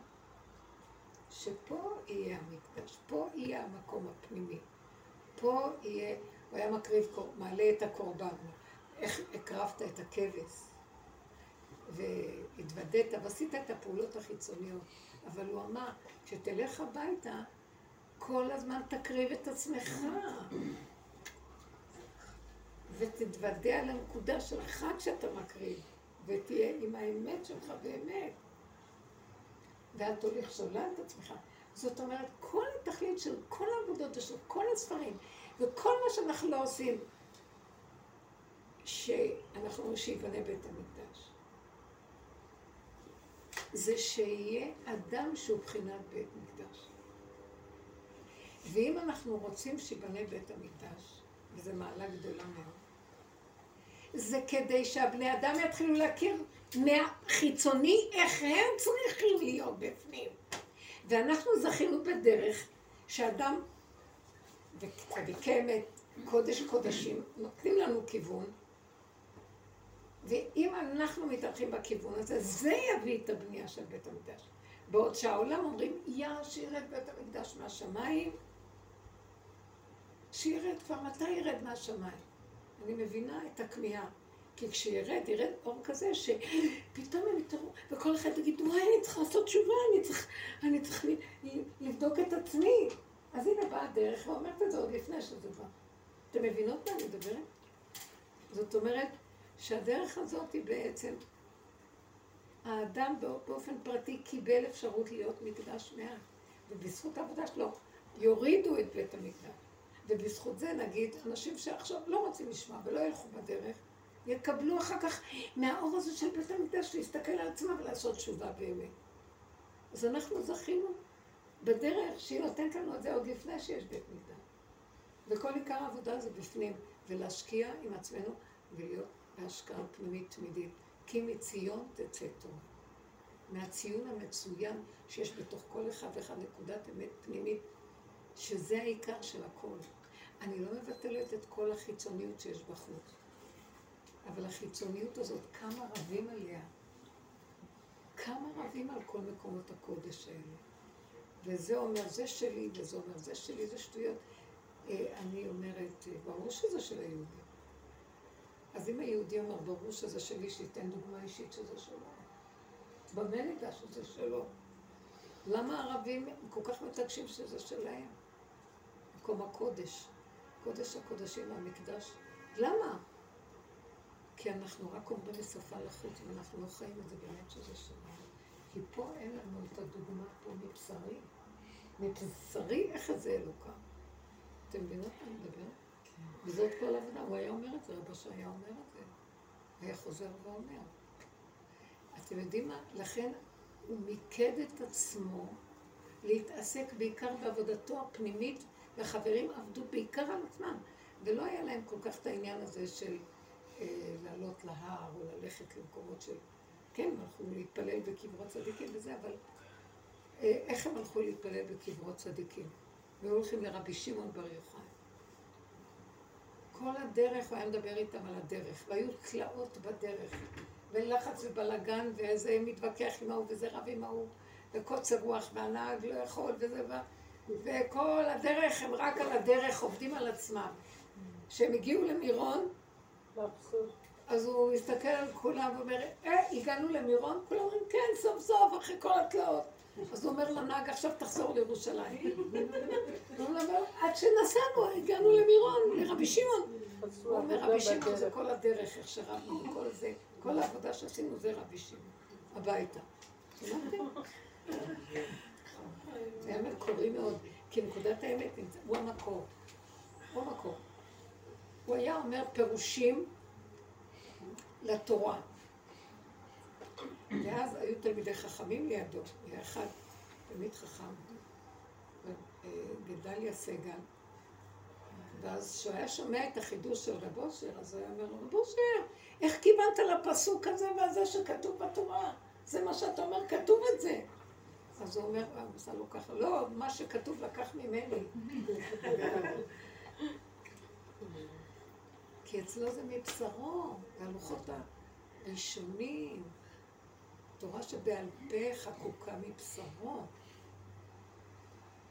שפה יהיה המקדש, פה יהיה המקום הפנימי. פה יהיה, הוא היה מקריב, מעלה את הקורבן. איך הקרבת את הכבש, והתוודית ועשית את הפעולות החיצוניות. אבל הוא אמר, כשתלך הביתה, כל הזמן תקריב את עצמך. ותתוודה על הנקודה שלך כשאתה מקריב, ותהיה עם האמת שלך באמת. ואת הולך שולל את עצמך. זאת אומרת, כל התכלית של כל העבודות של כל הספרים, וכל מה שאנחנו לא עושים, שאנחנו אומרים שיבנה בית המקדש. זה שיהיה אדם שהוא בחינת בית מקדש. ואם אנחנו רוצים שיבנה בית המקדש, וזו מעלה גדולה מאוד, זה כדי שהבני אדם יתחילו להכיר מהחיצוני איך הם צריכים להיות בפנים. ואנחנו זכינו בדרך שאדם, וצדיקי קודש קודשים, נותנים לנו כיוון, ואם אנחנו מתארחים בכיוון הזה, זה יביא את הבנייה של בית המקדש. בעוד שהעולם אומרים, יא, שירד בית המקדש מהשמיים, שירד כבר, מתי ירד מהשמיים? אני מבינה את הכמיהה. כי כשירד, ירד אור כזה שפתאום הם יתראו, וכל אחד יגיד, וואי, אני צריך לעשות תשובה, אני צריך, אני צריך לבדוק את עצמי. אז הנה באה הדרך ואומרת את זה עוד לפני שזה בא. אתם מבינות מה אני מדברת? זאת אומרת שהדרך הזאת היא בעצם, האדם באופן פרטי קיבל אפשרות להיות מקדש מעט, ובזכות העבודה שלו יורידו את בית המקדש. ובזכות זה נגיד, אנשים שעכשיו לא רוצים לשמוע ולא ילכו בדרך, יקבלו אחר כך מהאור הזה של בית המקדש להסתכל על עצמם ולעשות תשובה באמת. אז אנחנו זכינו בדרך שהיא נותנת לנו את זה עוד לפני שיש בית מקדש. וכל עיקר העבודה זה בפנים, ולהשקיע עם עצמנו ולהיות בהשקעה פנימית תמידית. כי מציון תצא תורה. מהציון המצוין שיש בתוך כל אחד ואחד נקודת אמת פנימית, שזה העיקר של הכל. אני לא מבטלת את כל החיצוניות שיש בחוץ. אבל החיצוניות הזאת, כמה רבים עליה. כמה רבים על כל מקומות הקודש האלה. וזה אומר, זה שלי, וזה אומר, זה שלי, זה שטויות. אה, אני אומרת, אה, ברור שזה של היהודי. אז אם היהודי אומר, ברור שזה שלי, שייתן דוגמה אישית שזה שלו. במה נדע שזה שלו? למה הערבים כל כך מתעקשים שזה שלהם? מקום הקודש, קודש הקודשים, המקדש. למה? כי אנחנו רק אומרים בשפה לחוץ, ואנחנו לא חיים את זה באמת שזה שלנו. כי פה אין לנו את הדוגמה פה מבשרי. מבשרי איך זה אלוקה. אתם מבינות מה אני מדבר? כן. וזאת כל עבודה. הוא היה אומר את זה, רבא שהיה אומר את זה. היה חוזר ואומר. אתם יודעים מה? לכן הוא מיקד את עצמו להתעסק בעיקר בעבודתו הפנימית, והחברים עבדו בעיקר על עצמם. ולא היה להם כל כך את העניין הזה של אה, לעלות להר או ללכת למקומות של... כן, הלכו להתפלל בקברות צדיקים וזה, אבל אה, איך הם הלכו להתפלל בקברות צדיקים? והיו הולכים לרבי שמעון בר יוחאי. כל הדרך, הוא היה מדבר איתם על הדרך, והיו תלאות בדרך, ולחץ ובלאגן, וזה מתווכח עם ההוא, וזה רב עם ההוא, וקוצר רוח, והנהג לא יכול, וזה, וכל הדרך, הם רק על הדרך עובדים על עצמם. כשהם הגיעו למירון, אז הוא מסתכל על כולם ואומר, אה, הגענו למירון? כולם אומרים, כן, סוף סוף, אחרי כל התלאות. אז הוא אומר לנהג, עכשיו תחזור לירושלים. הוא אומר, עד שנסענו, הגענו למירון, לרבי שמעון. הוא אומר, רבי שמעון זה כל הדרך, איך שרבנו, כל זה, כל העבודה שעשינו זה רבי שמעון, הביתה. זה היה מקורי מאוד, כי נקודת האמת הוא המקור. הוא המקור. הוא היה אומר פירושים לתורה. ואז היו תלמידי חכמים לידו, היה אחד תלמיד חכם, גדליה סגל, ואז כשהוא היה שומע את החידוש של רב אושר, אז הוא היה אומר לו, רב אושר, איך קיבלת לפסוק הזה והזה שכתוב בתורה? זה מה שאתה אומר, כתוב את זה. אז הוא אומר, הוא עשה לו ככה, לא, מה שכתוב לקח ממני. כי אצלו זה מבשרו, והלוחות הראשונים, תורה שבעל פה חקוקה מבשרו.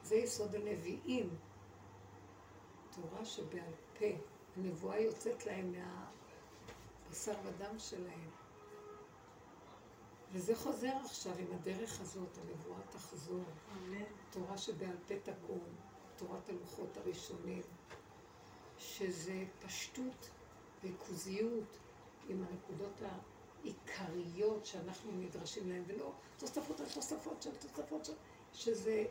זה יסוד הנביאים. תורה שבעל פה, הנבואה יוצאת להם מהבשר ודם שלהם. וזה חוזר עכשיו עם הדרך הזאת, הנבואה תחזור. אמן. תורה שבעל פה תקום, תורת הלוחות הראשונים. שזה פשטות ריכוזיות עם הנקודות העיקריות שאנחנו נדרשים להן, ולא תוספות על תוספות של תוספות של... שזה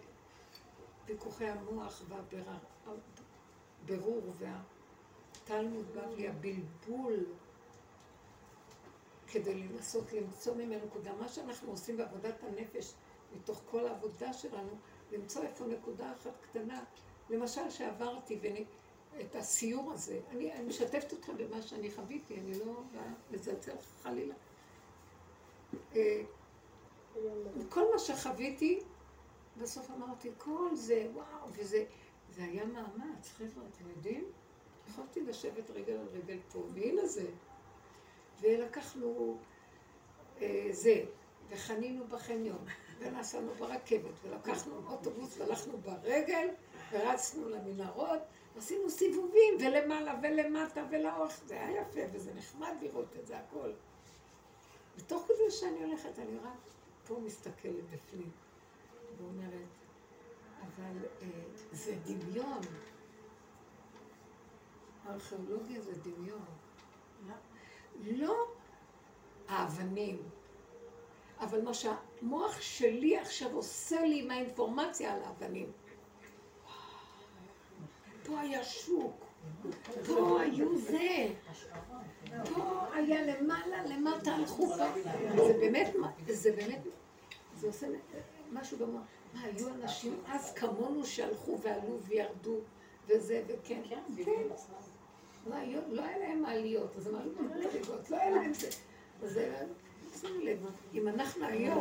ויכוחי המוח והבירור והתלמוד בבלי, הבלבול, כדי לנסות למצוא ממנו נקודה. מה שאנחנו עושים בעבודת הנפש, מתוך כל העבודה שלנו, למצוא איפה נקודה אחת קטנה למשל, שעברתי ונ... את הסיור הזה, אני, אני משתפת אתכם במה שאני חוויתי, אני לא באה לזלזל חלילה. אה, כל מה שחוויתי, בסוף אמרתי, כל זה, וואו, וזה, זה היה מאמץ, חבר'ה, אתם יודעים? יכולתי לשבת רגל על רגל פה, והנה זה. ולקחנו אה, זה, וחנינו בחניון, ונסענו ברכבת, ולקחנו אוטובוס, והלכנו ברגל, ורצנו למנהרות, עשינו סיבובים, ולמעלה ולמטה ולאורך, זה היה יפה, וזה נחמד לראות את זה הכל. ותוך כדי שאני הולכת, אני רק פה מסתכלת בפנים, ואומרת, אבל אה, זה דמיון. הארכיאולוגיה זה דמיון. לא האבנים, אבל מה שהמוח שלי עכשיו עושה לי עם האינפורמציה על האבנים. פה היה שוק, פה היו זה, פה היה למעלה, למטה הלכו פה. זה באמת, זה באמת, זה עושה משהו במוח. מה, היו אנשים אז כמונו שהלכו ועלו וירדו וזה וכן. כן. לא, לא היה להם מעליות, אז במדרגות, לא היה להם זה. אז שימו לב, אם אנחנו היום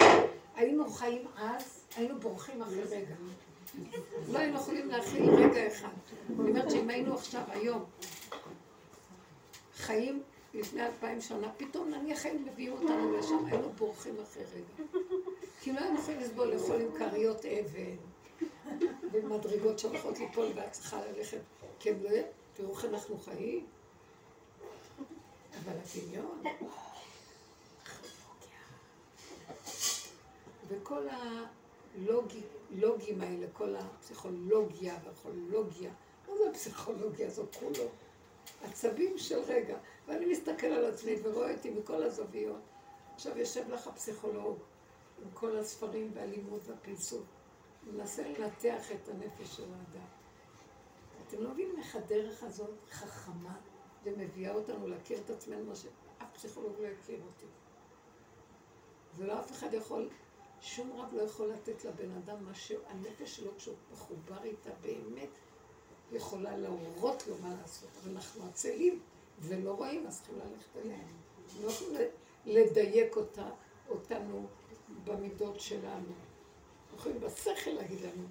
היינו חיים אז, היינו בורחים אחרי רגע. לא היינו יכולים להכיל רגע אחד. אני אומרת שאם היינו עכשיו, היום, חיים לפני אלפיים שנה, פתאום נניח היינו מביאים אותנו לשם, היינו בורחים אחרי רגע. כי לא היינו יכולים לסבול לאכול עם כריות אבן, ומדרגות שהולכות ליפול ואת צריכה ללכת, כי הם לא... תראו איך אנחנו חיים. אבל הדמיון, וכל הלוגים האלה, כל הפסיכולוגיה והפסיכולוגיה, מה זה הפסיכולוגיה הזאת כולו? עצבים של רגע. ואני מסתכל על עצמי ורואה אותי מכל הזוויות. עכשיו יושב לך הפסיכולוג עם כל הספרים והלימוד והפרסום. מנסה לנתח את הנפש של האדם. אתם לא מבינים איך הדרך הזאת חכמה ומביאה אותנו להכיר את עצמנו, מה שאף פסיכולוג לא יכיר אותי. ולא אף אחד יכול, שום רב לא יכול לתת לבן אדם מה שהנפש שלו, כשהוא מחובר איתה באמת, יכולה להורות לו מה לעשות. אבל אנחנו עצלים ולא רואים, אז צריכים ללכת אליהם. לא יכולים לדייק אותה, אותנו במידות שלנו. יכולים בשכל להגיד לנו.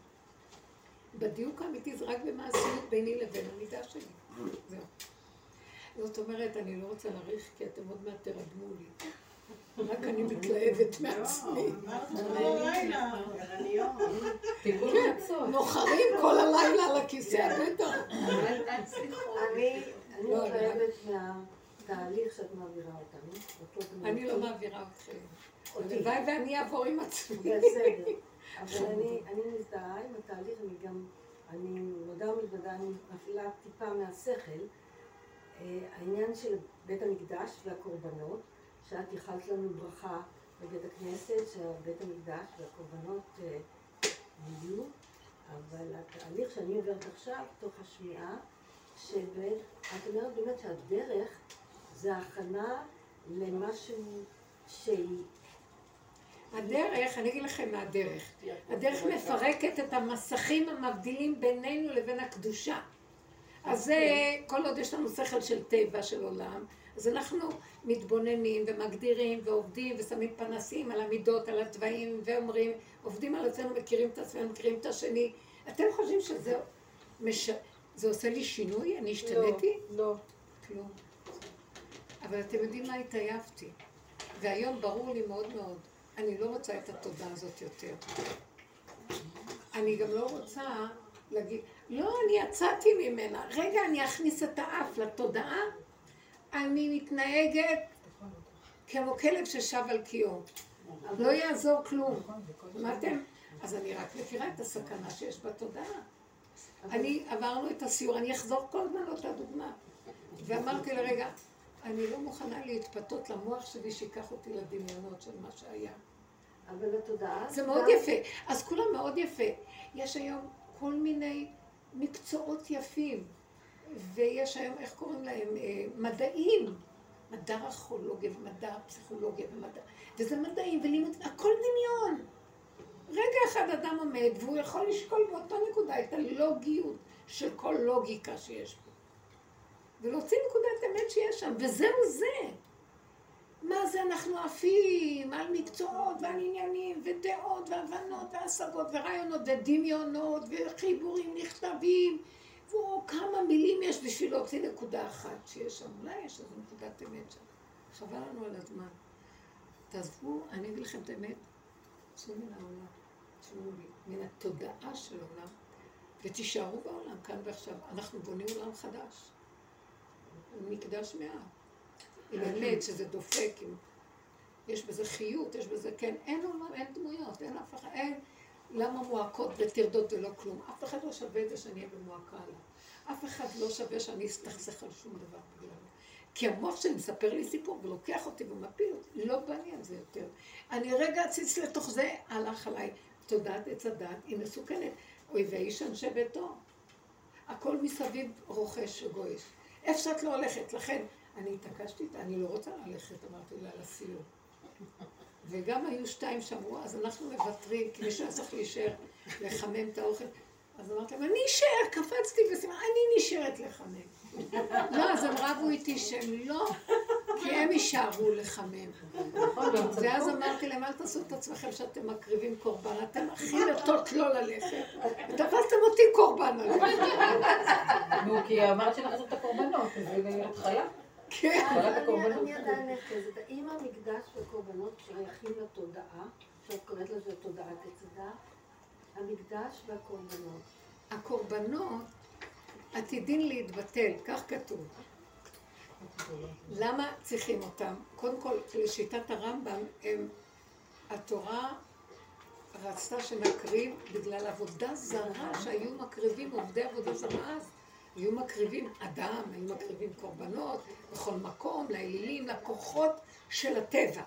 בדיוק האמיתי זה רק במעשיות ביני לבין המידה שלי. זהו. זאת אומרת, אני לא רוצה להאריך, כי אתם עוד מעט תרדמו לי. רק אני מתלהבת מעצמי. כן, נוחרים כל הלילה על הכיסא, בטח. אני מתלהבת מהתהליך שאת מעבירה אותנו. אני לא מעבירה אתכם. הלוואי ואני אעבור עם עצמי. בסדר. אבל אני מזדהה עם התהליך, אני גם, אני מודה ומתוודה, אני מפעילה טיפה מהשכל. העניין של בית המקדש והקורבנות, שאת ייחלת לנו ברכה בבית הכנסת, שבית המקדש והקורבנות יהיו, אבל התהליך שאני עוברת עכשיו, תוך השמיעה, שאת אומרת באמת שהדרך זה הכנה למשהו שהיא הדרך, אני אגיד לכם מה הדרך. הדרך מפרקת את המסכים המבדילים בינינו לבין הקדושה. אז זה, כל עוד יש לנו שכל של טבע, של עולם, אז אנחנו מתבוננים ומגדירים ועובדים ושמים פנסים על המידות, על התוואים, ואומרים, עובדים על עצמנו, מכירים את עצמנו, מכירים את השני. אתם חושבים שזה מש... זה עושה לי שינוי? אני השתניתי? לא, לא. כלום. אבל אתם יודעים מה התעייפתי. והיום ברור לי מאוד מאוד אני לא רוצה את התודה הזאת יותר. אני גם לא רוצה להגיד, לא, אני יצאתי ממנה. רגע, אני אכניס את האף לתודעה. אני מתנהגת כמו כלב ששב על קיאו. לא יעזור כלום. שמעתם? אז אני רק מכירה את הסכנה שיש בתודעה. אני עברנו את הסיור, אני אחזור כל הזמן לאותה דוגמה. ואמרתי לרגע, אני לא מוכנה להתפתות למוח שלי שיקח אותי לדמיונות של מה שהיה. אבל התודעה... זה מאוד יפה. אז כולם מאוד יפה. יש היום כל מיני מקצועות יפים, ויש היום, איך קוראים להם? אה, מדעים. מדע ארכיאולוגיה ומדע פסיכולוגיה ומדע... וזה מדעים ולימוד, הכל דמיון. רגע אחד אדם עומד והוא יכול לשקול באותו נקודה את הלוגיות של כל לוגיקה שיש פה. ולהוציא נקודת אמת שיש שם, וזהו זה. מה זה אנחנו עפים על מקצועות ועל עניינים ודעות והבנות והשגות ורעיונות ודמיונות וחיבורים נכתבים וכמה מילים יש בשביל להוציא נקודה אחת שיש שם. אולי יש איזו נקודת אמת שם. חבל לנו על הזמן. תעזבו, אני אגיד לכם את האמת, צאו מן העולם, צאו מן התודעה של העולם, ותישארו בעולם, כאן ועכשיו. אנחנו בונים עולם חדש. מקדש מעט. עם אמת, שזה דופק, עם... יש בזה חיות, יש בזה, כן, אין עולם, אין דמויות, אין אף אחד, אין למה מועקות וטרדות ולא כלום. אף אחד לא שווה את זה שאני אהיה במועקה עליו. אף אחד לא שווה שאני אסתכסך על שום דבר בגללו. כי המוח שלי מספר לי סיפור ולוקח אותי ומפיל אותי, לא בא לי על זה יותר. אני רגע אציץ לתוך זה, הלך עליי. תודעת עץ הדת היא מסוכנת. אוי ואיש אנשי ביתו. הכל מסביב רוכש וגועש. איפה שאת לא הולכת, לכן אני התעקשתי אני לא רוצה ללכת, אמרתי לה, לסיור. וגם היו שתיים שאמרו, אז אנחנו מוותרים, כי מישהו היה צריך להישאר, לחמם את האוכל. אז אמרתי להם, אני אשאר, קפצתי וסימן, אני נשארת לחמם. לא, אז הם רבו איתי שהם לא, כי הם יישארו לחמם. ואז אמרתי להם, אל תעשו את עצמכם שאתם מקריבים קורבן, אתם הכי נטות לא ללכת. ותפסתם אותי קורבן עליהם. נו, כי אמרת לעשות את הקורבנות, אז זה התחלה. כן. אני עדיין נחזת. האם המקדש והקורבנות שייכים לתודעה, שאת קוראת לזה תודעת הדת? המקדש והקורבנות. הקורבנות עתידין להתבטל, כך כתוב. למה צריכים אותם? קודם כל, לשיטת הרמב"ם, הם, התורה רצתה שנקריב בגלל עבודה זרה שהיו מקריבים עובדי עבודה זרה אז. היו מקריבים אדם, היו מקריבים קורבנות בכל מקום, לאלילים, לכוחות של הטבע.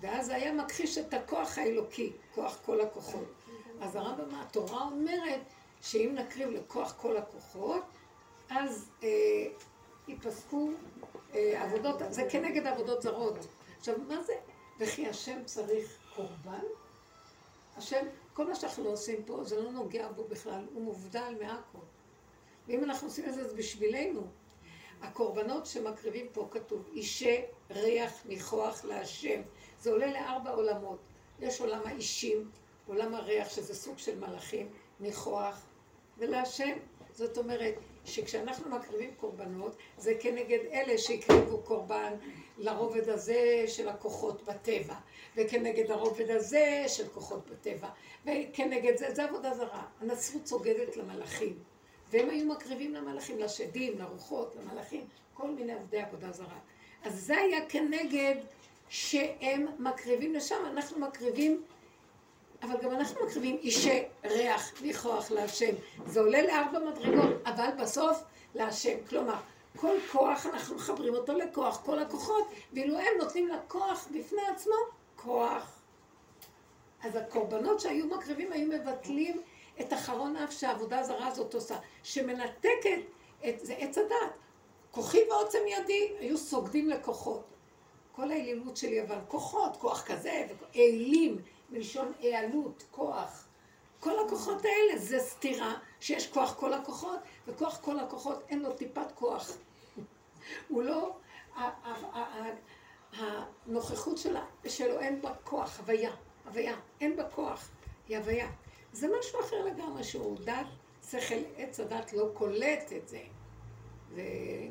ואז היה מכחיש את הכוח האלוקי, כוח כל הכוחות. אז הרמב"ם, התורה אומרת שאם נקריב לכוח כל הכוחות, אז אה, ייפסקו עבודות, זה כנגד עבודות זרות. עכשיו, מה זה? וכי השם צריך קורבן? השם, כל מה שאנחנו עושים פה, זה לא נוגע בו בכלל, הוא מובדל מהכל. ואם אנחנו עושים את זה, זה בשבילנו. הקורבנות שמקריבים פה כתוב, אישי ריח ניחוח להשם. זה עולה לארבע עולמות. יש עולם האישים, עולם הריח, שזה סוג של מלאכים, ניחוח, ולהשם. זאת אומרת, שכשאנחנו מקריבים קורבנות, זה כנגד אלה שהקריבו קורבן לרובד הזה של הכוחות בטבע, וכנגד הרובד הזה של כוחות בטבע, וכנגד זה, זה עבודה זרה. הנצרות סוגדת למלאכים. והם היו מקריבים למלאכים, לשדים, לרוחות, למלאכים, כל מיני עובדי עבודה זרה. אז זה היה כנגד שהם מקריבים לשם, אנחנו מקריבים, אבל גם אנחנו מקריבים אישי ריח, ניחוח להשם. זה עולה לארבע מדרגות, אבל בסוף להשם. כלומר, כל כוח, אנחנו מחברים אותו לכוח, כל הכוחות, ואילו הם נותנים לכוח בפני עצמו כוח. אז הקורבנות שהיו מקריבים היו מבטלים את אחרון אף שהעבודה הזרה הזאת עושה, שמנתקת את זה עץ הדת. כוחי ועוצם ידי היו סוגדים לכוחות. כל האלילות שלי אבל כוחות, כוח כזה, אלים, מלשון העלות, כוח. כל הכוחות האלה זה סתירה שיש כוח כל הכוחות, וכוח כל הכוחות אין לו טיפת כוח. הוא לא, הנוכחות שלו אין בה כוח, הוויה, הוויה, אין בה כוח, היא הוויה. זה משהו אחר לגמרי, שהוא דת, שכל עץ הדת לא קולט את זה. זה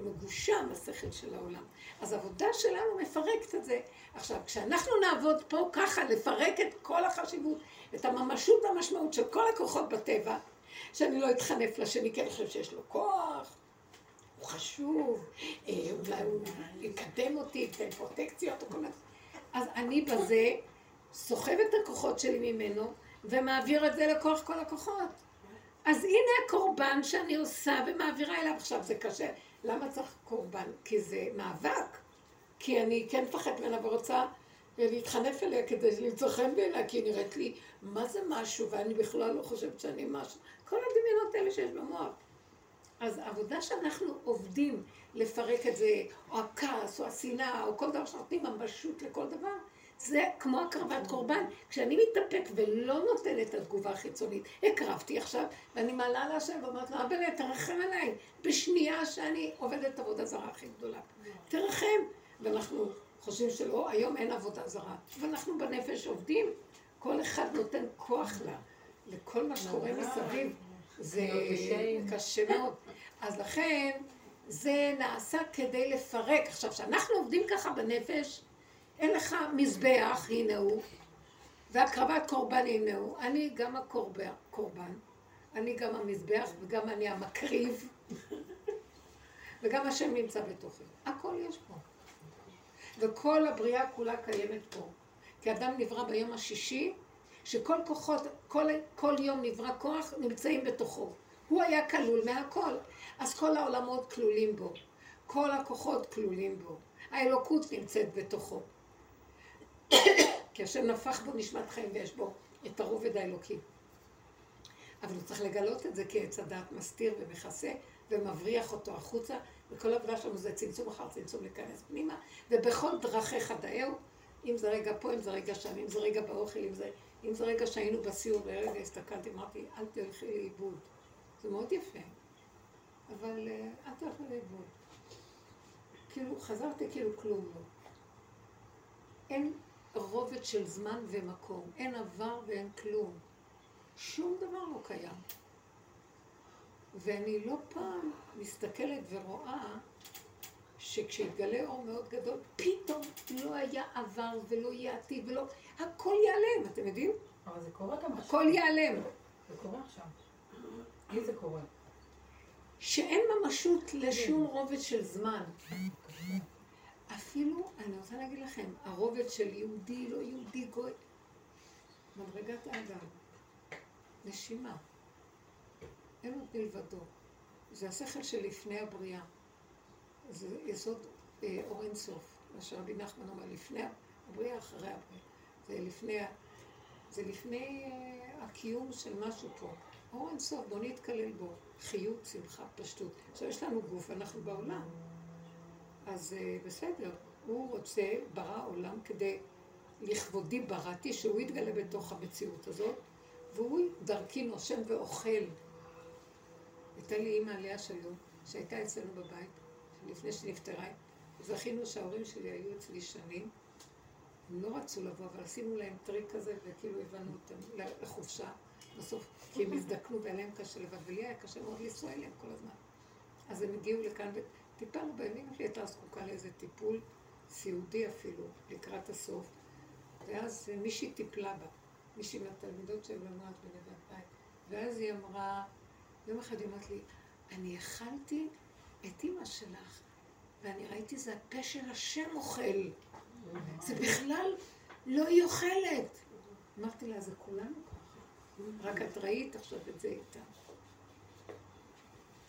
מגושם השכל של העולם. אז העבודה שלנו מפרקת את זה. עכשיו, כשאנחנו נעבוד פה ככה, לפרק את כל החשיבות, את הממשות המשמעות של כל הכוחות בטבע, שאני לא אתחנף לשני, כי אני חושב שיש לו כוח, הוא חשוב, אה, אולי הוא יקדם אותי, ייתן פרוטקציות או כל מיני... אז אני בזה סוחב את הכוחות שלי ממנו, ומעביר את זה לכוח כל הכוחות. אז הנה הקורבן שאני עושה ומעבירה אליו. עכשיו, זה קשה. למה צריך קורבן? כי זה מאבק. כי אני כן מפחדת ממנה ורוצה להתחנף אליה כדי למצוא חן בעיניי, כי היא נראית לי, מה זה משהו, ואני בכלל לא חושבת שאני משהו. כל הדמיונות האלה שיש במוח. אז העבודה שאנחנו עובדים לפרק את זה, או הכעס, או השנאה, או כל דבר שנותנים ממשות לכל דבר, זה כמו הקרבת קורבן. כשאני מתאפק ולא נותן את התגובה החיצונית, הקרבתי עכשיו, ואני מעלה להשם ואומרת לו, אבא, תרחם עליי, בשנייה שאני עובדת עבודה זרה הכי גדולה. תרחם. ואנחנו חושבים שלא, היום אין עבודה זרה. ואנחנו בנפש עובדים, כל אחד נותן כוח לה, לכל מה שקורה מסביב. זה קשה מאוד. אז לכן, זה נעשה כדי לפרק. עכשיו, כשאנחנו עובדים ככה בנפש, אין לך מזבח, הנה הוא, והקרבת קורבן, הנה הוא. אני גם הקורבן, אני גם המזבח וגם אני המקריב, וגם השם נמצא בתוכי. הכל יש פה. וכל הבריאה כולה קיימת פה. כי אדם נברא ביום השישי, שכל כוחות, כל, כל יום נברא כוח, נמצאים בתוכו. הוא היה כלול מהכל. אז כל העולמות כלולים בו. כל הכוחות כלולים בו. האלוקות נמצאת בתוכו. כי השם נפח בו נשמת חיים ויש בו את הרובד האלוקי. אבל הוא צריך לגלות את זה כי עץ הדעת מסתיר ומכסה ומבריח אותו החוצה, וכל העבודה שלנו זה צמצום אחר צמצום להיכנס פנימה, ובכל דרכיך דאהו, אם זה רגע פה, אם זה רגע שם, אם זה רגע באוכל, אם זה, אם זה רגע שהיינו בסיור, ורגע הסתכלתי, אמרתי, אל תלכי לאיבוד. זה מאוד יפה, אבל uh, אל תלכי לאיבוד. כאילו, חזרתי כאילו כלום לא. אין רובד של זמן ומקום, אין עבר ואין כלום. שום דבר לא קיים. ואני לא פעם מסתכלת ורואה שכשיתגלה אור מאוד גדול, פתאום לא היה עבר ולא יהיה עתיד ולא... הכל ייעלם, אתם יודעים? אבל זה קורה גם עכשיו. הכל ייעלם. זה קורה עכשיו. מי זה קורה? שאין ממשות לשום רובד של זמן. אפילו, אני רוצה להגיד לכם, הרובד של יהודי, לא יהודי, גוי, מדרגת האדם, נשימה. אין עוד מלבדו. זה השכל של לפני הבריאה. זה יסוד אה, אור אינסוף, מה שרבי נחמן אומר, לפני הבריאה, אחרי הבריאה. זה לפני, זה לפני אה, הקיום של משהו פה. אור אינסוף, בוא נתקלל בו. חיות, שמחה, פשטות. עכשיו יש לנו גוף, אנחנו בעולם. אז אה, בסדר, הוא רוצה, ברא עולם כדי לכבודי בראתי, שהוא יתגלה בתוך המציאות הזאת, והוא דרכי נושם ואוכל. הייתה לי אימא עליה שלום, שהייתה אצלנו בבית, לפני שנפטרה, זכינו שההורים שלי היו אצלי שנים. הם לא רצו לבוא, אבל עשינו להם טריק כזה, וכאילו הבנו אותם לחופשה. בסוף, כי הם הזדקנו והיה להם קשה לבד, ולי היה קשה מאוד לנסוע אליהם כל הזמן. אז הם הגיעו לכאן וטיפלנו בהם, אמא שלי הייתה זקוקה לאיזה טיפול סיעודי אפילו, לקראת הסוף. ואז מישהי טיפלה בה, מישהי מהתלמידות של למד בנבט בית. ואז היא אמרה, יום אחד היא אמרת לי, אני אכלתי את אימא שלך, ואני ראיתי זה הפה של השם אוכל. זה בכלל לא היא אוכלת. אמרתי לה, זה כולנו ככה. רק את ראית עכשיו את זה איתה.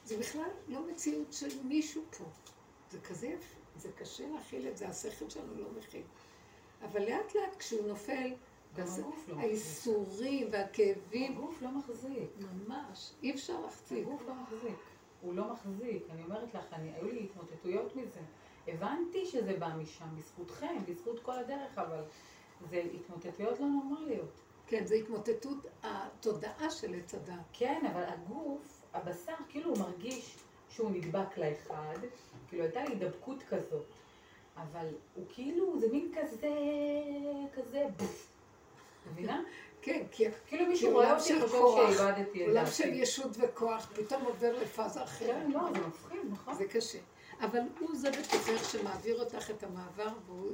זה בכלל לא מציאות של מישהו פה. זה כזה יפה, זה קשה להכיל את זה, השכל שלנו לא מכיל. אבל לאט לאט כשהוא נופל, לא האיסורים והכאבים... הגוף לא מחזיק. ממש, אי אפשר להחזיק. הגוף לא מחזיק. הוא לא מחזיק. אני אומרת לך, אני, היו לי התמוטטויות מזה. הבנתי שזה בא משם, בזכותכם, בזכות כל הדרך, אבל זה התמוטטויות לא נורמליות. כן, זה התמוטטות התודעה של עץ הדת. כן, אבל הגוף, הבשר, כאילו הוא מרגיש שהוא נדבק לאחד, כאילו הייתה לי הידבקות כזאת, אבל הוא כאילו, זה מין כזה, כזה, מבינה? כן, כי כאילו מישהו רואה אותי חושב שאיבדתי את עולם של ישות וכוח, פתאום עובר לפאזה אחרת. כן, לא, זה מפחיד, נכון. זה קשה. אבל הוא זה בתוכך שמעביר אותך את המעבר, והוא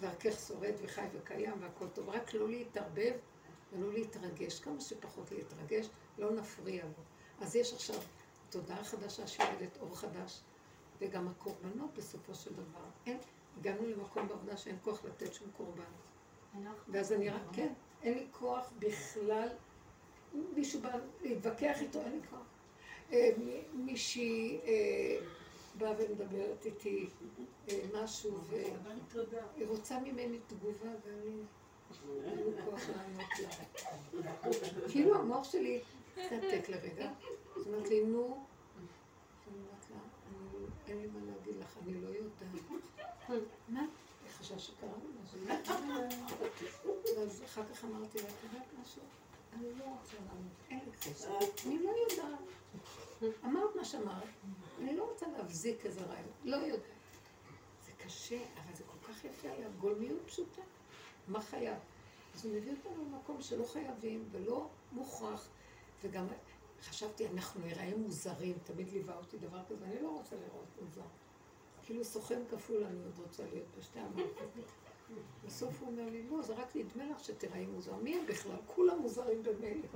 דרכך שורד וחי וקיים והכל טוב. רק לא להתערבב ולא להתרגש. כמה שפחות להתרגש, לא נפריע לו. אז יש עכשיו תודעה חדשה שיורדת, אור חדש, וגם הקורבנות בסופו של דבר. אין, הגענו למקום בעבודה שאין כוח לתת שום קורבן. ואז אני רק, כן, אין לי כוח בכלל, מישהו בא להתווכח איתו, אין לי כוח. אה, מישהי אה, באה ומדברת איתי אה, משהו, והיא רוצה ממני תגובה, ואני... כאילו המוח שלי התנתק לרגע. זאת אומרת לי, נו, אני אומרת לה, "אני- אין לי מה להגיד לך, אני לא יודעת. מה? היא חשבה שקרה לי משהו. ואז אחר כך אמרתי לה, את יודעת משהו? אני לא רוצה לענות, אין לי חשב. אני לא יודעת. אמרת מה שאמרת, אני לא רוצה להבזיק איזה רעיון, לא יודעת. זה קשה, אבל זה כל כך יפה היה, גולמיות פשוטה. מה חייב? אז הוא מביא אותנו למקום שלא חייבים ולא מוכרח, וגם חשבתי, אנחנו נראה מוזרים, תמיד ליווה אותי דבר כזה, אני לא רוצה לראות מוזר. כאילו סוכן כפול אני עוד רוצה להיות בשתי המערכות. בסוף הוא אומר לי, לא, זה רק נדמה לך שתראי מוזר. מי הם בכלל? כולם מוזרים במילא.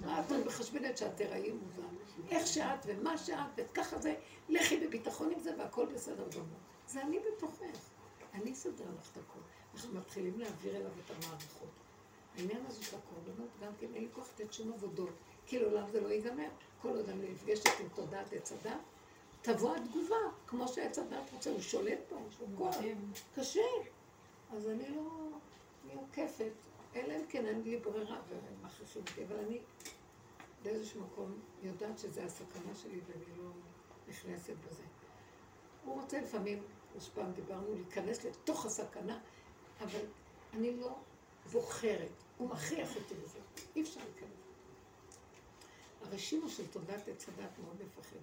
מה את מחשבנת שאת תראי מוזר? איך שאת ומה שאת וככה זה, לכי בביטחון עם זה והכל בסדר גמור. זה אני בתוכך. אני אסדר לך את הכל. אנחנו מתחילים להעביר אליו את המערכות. העניין הזה של הקורבנות, גם כן אין לי כוח לתת שום עבודות. כי לעולם זה לא ייגמר. כל עוד אני נפגשת עם תודעת עץ הדת, תבוא התגובה, כמו שעץ הדת רוצה, הוא שולט פה, יש לו כוח. קשה. אז אני לא, אני עוקפת, אלא אם כן אין לי ברירה ומכריחים אותי, אבל אני באיזשהו מקום יודעת שזה הסכנה שלי ואני לא נכנסת בזה. הוא רוצה לפעמים, יש פעם דיברנו, להיכנס לתוך הסכנה, אבל אני לא בוחרת, הוא מכריח אותי בזה, אי אפשר להיכנס. הרשימו של תודעת עץ הדת מאוד מפחד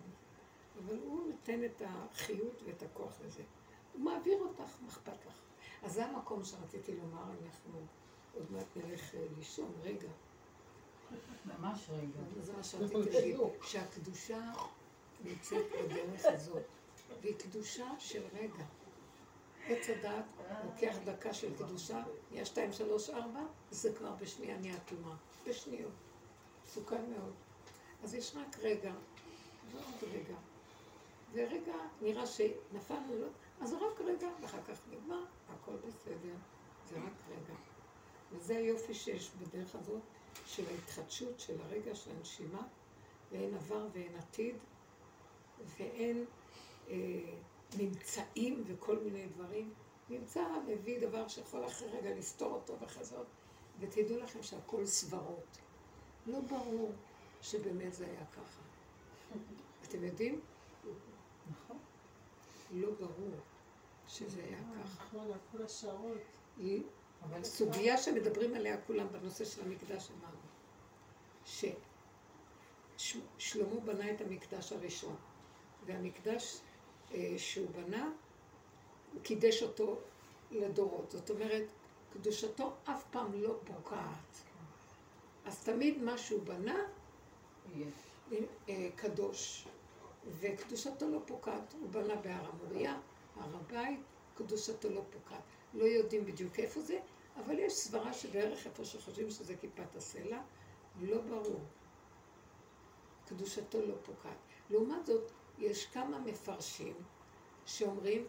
אבל הוא נותן את החיות ואת הכוח לזה. הוא מעביר אותך, מה אכפת לך? אז זה המקום שרציתי לומר, אנחנו עוד מעט נלך אה, לישון, רגע. ממש רגע. זה מה שרציתי להגיד, שהקדושה נמצאת בדרך הזאת, והיא קדושה של רגע. עץ הדעת לוקח דקה של קדושה, נהיה שתיים, שלוש, ארבע, זה כבר בשנייה נהיה טומאה. בשניות. מסוכן מאוד. אז יש רק רגע, ועוד רגע. ורגע נראה שנפלנו לו, אז זה רק רגע, ואחר כך נגמר, הכל בסדר. זה רק רגע. וזה היופי שיש בדרך הזאת, של ההתחדשות של הרגע של הנשימה, ואין עבר ואין עתיד, ואין אה, נמצאים וכל מיני דברים. נמצא מביא דבר שיכול אחרי רגע לפתור אותו וכזאת, ותדעו לכם שהכל סברות. לא ברור שבאמת זה היה ככה. אתם יודעים? נכון. לא ברור שזה היה ככה. נכון, הכל השערות. היא סוגיה שמדברים עליה כולם בנושא של המקדש אמרנו, ששלמה בנה את המקדש הראשון, והמקדש אה, שהוא בנה, הוא קידש אותו לדורות. זאת אומרת, קדושתו אף פעם לא פוקעת. אז תמיד מה שהוא בנה. אה, קדוש, וקדושתו לא פוקעת. הוא בנה בהר המוריה, הר הבית, קדושתו לא פוקעת. לא יודעים בדיוק איפה זה, אבל יש סברה שבערך איפה שחושבים שזה כיפת הסלע, לא ברור. קדושתו לא פוקעת. לעומת זאת, יש כמה מפרשים שאומרים